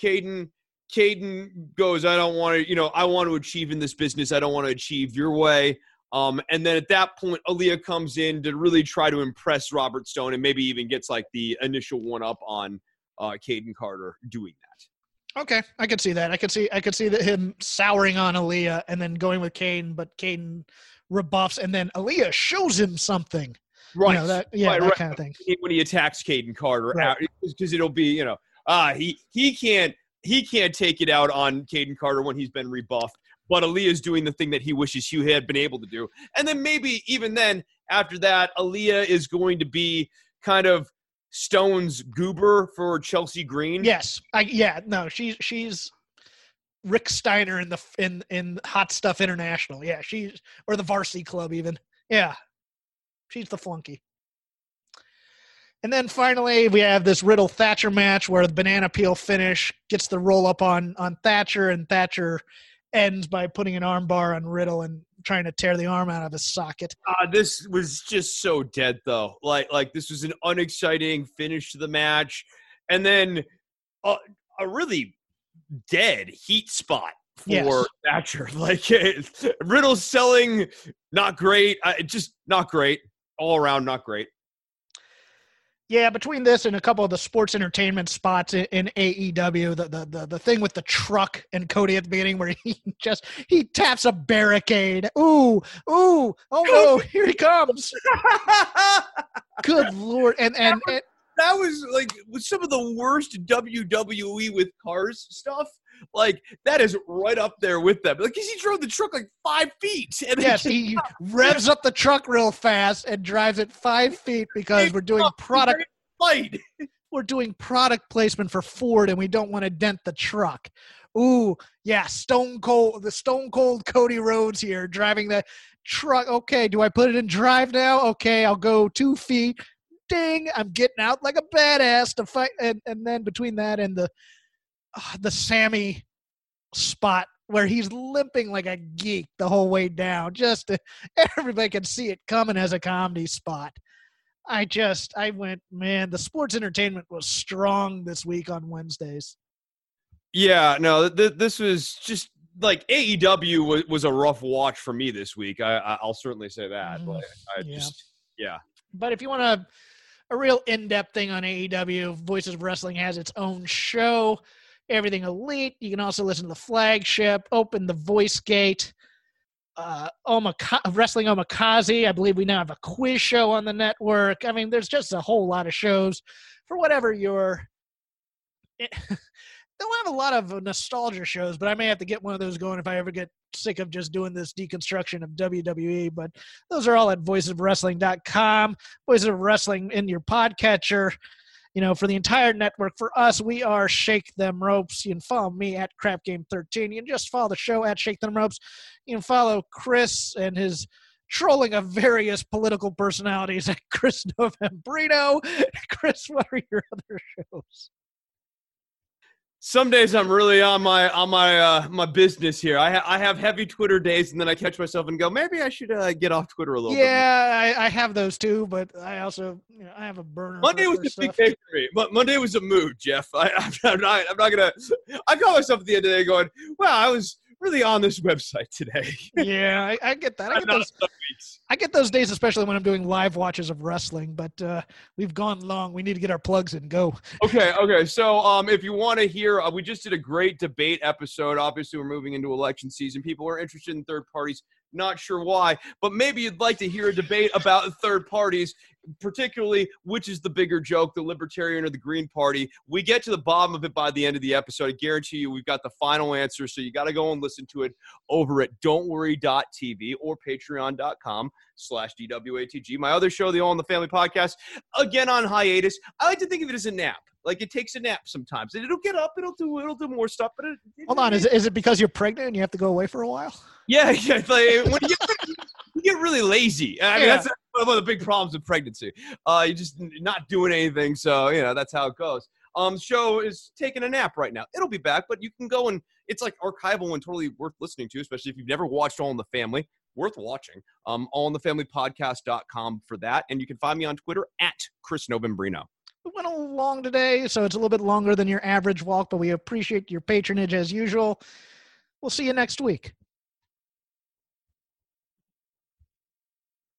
Kayden. Kayden goes, I don't want to, you know, I want to achieve in this business. I don't want to achieve your way. Um, and then at that point, Aaliyah comes in to really try to impress Robert Stone and maybe even gets like the initial one up on uh, Kayden Carter doing that. Okay, I could see that. I could see I could see that him souring on Aaliyah and then going with Kayden, but Kayden rebuffs and then Aaliyah shows him something. Right. You know, that yeah, Right, that right. kind of thing. when he attacks Kayden Carter Right. because it'll be you know ah he he can't he can't take it out on Kayden Carter when he's been rebuffed. But Aaliyah's doing the thing that he wishes he had been able to do. And then maybe even then, after that, Aaliyah is going to be kind of Stone's goober for Chelsea Green. Yes. I yeah, no, she's she's Rick Steiner in the in in Hot Stuff International. Yeah, she's or the Varsity Club even. Yeah. She's the flunky. And then finally, we have this Riddle Thatcher match where the banana peel finish gets the roll up on on Thatcher, and Thatcher ends by putting an armbar on Riddle and trying to tear the arm out of his socket. Uh, this was just so dead though. Like like this was an unexciting finish to the match, and then a, a really dead heat spot for Yes. Thatcher. <laughs> Like Riddle's selling not great. Uh, just not great all around. Not great. Yeah, between this and a couple of the sports entertainment spots in, in AEW, the, the the the thing with the truck and Cody at the beginning where <laughs> he just he taps a barricade. Ooh, ooh, oh no, <laughs> here he comes. <laughs> Good lord. And and, and that was like with some of the worst WWE with cars stuff. Like that is right up there with them. Like he drove the truck like five feet. And yes, he revs up the truck real fast and drives it five feet because we're doing product fight. <laughs> we're doing product placement for Ford and we don't want to dent the truck. Ooh, yeah, Stone Cold, the Stone Cold Cody Rhodes here driving the truck. Okay, do I put it in drive now? Okay, I'll go two feet. Ding, I'm getting out like a badass to fight. And, and then between that and the <sighs> the Sammy spot where he's limping like a geek the whole way down, just to, <laughs> everybody can see it coming as a comedy spot. I just I went, man, the sports entertainment was strong this week on Wednesdays. Yeah, no, th- this was just like AEW was, was a rough watch for me this week. I, I I'll certainly say that. Mm, like, I Yeah. just yeah. But if you want a a real in-depth thing on AEW, Voices of Wrestling has its own show, Everything Elite. You can also listen to the flagship, Open the Voice Gate, uh, Omaka- Wrestling Omakase. I believe we now have a quiz show on the network. I mean, there's just a whole lot of shows for whatever your. <laughs> They'll have a lot of nostalgia shows, but I may have to get one of those going if I ever get sick of just doing this deconstruction of WWE. But those are all at voicesofwrestling.com. Voices of Wrestling in your podcatcher. You know, for the entire network, for us, we are Shake Them Ropes. You can follow me at Crap Game 13. You can just follow the show at Shake Them Ropes. You can follow Chris and his trolling of various political personalities at <laughs> Chris Novembrino. <laughs> Chris, what are your other shows? Some days I'm really on my on my uh, my business here. I ha- I have heavy Twitter days, and then I catch myself and go, maybe I should uh, get off Twitter a little. Yeah, I, I, have those too, but I also you know I have a burner. Monday was a stuff. big day for me. But Monday was a mood, Jeff. I, <laughs> am not I'm not gonna. I call myself at the end of the day going, well, I was really on this website today. <laughs> yeah, I, I, get that. I get, those, I get those days, especially when I'm doing live watches of wrestling. But uh, we've gone long. We need to get our plugs in. And go. Okay, okay. So um, if you want to hear, uh, we just did a great debate episode. Obviously, we're moving into election season. People are interested in third parties. Not sure why, but maybe you'd like to hear a debate about third parties particularly which is the bigger joke, the Libertarian or the Green Party. We get to the bottom of it by the end of the episode. I guarantee you we've got the final answer. So you got to go and listen to it over at don'tworry.tv or patreon.com slash DWATG. My other show, the All in the Family podcast, again on hiatus. I like to think of it as a nap. Like it takes a nap sometimes, and it'll get up. It'll do. It'll do more stuff. But it, hold on, is it, is it because you're pregnant and you have to go away for a while? Yeah, <laughs> yeah. Like, when you get, you get really lazy. I mean, yeah. that's one of the big problems with pregnancy. Uh, you're just not doing anything, so you know that's how it goes. Um, show is taking a nap right now. It'll be back, but you can go and it's like archival and totally worth listening to, especially if you've never watched All in the Family. Worth watching. Um, allinthefamilypodcast.com for that, and you can find me on Twitter at Chris Novembrino. We went along today, so it's a little bit longer than your average walk, but we appreciate your patronage as usual. We'll see you next week.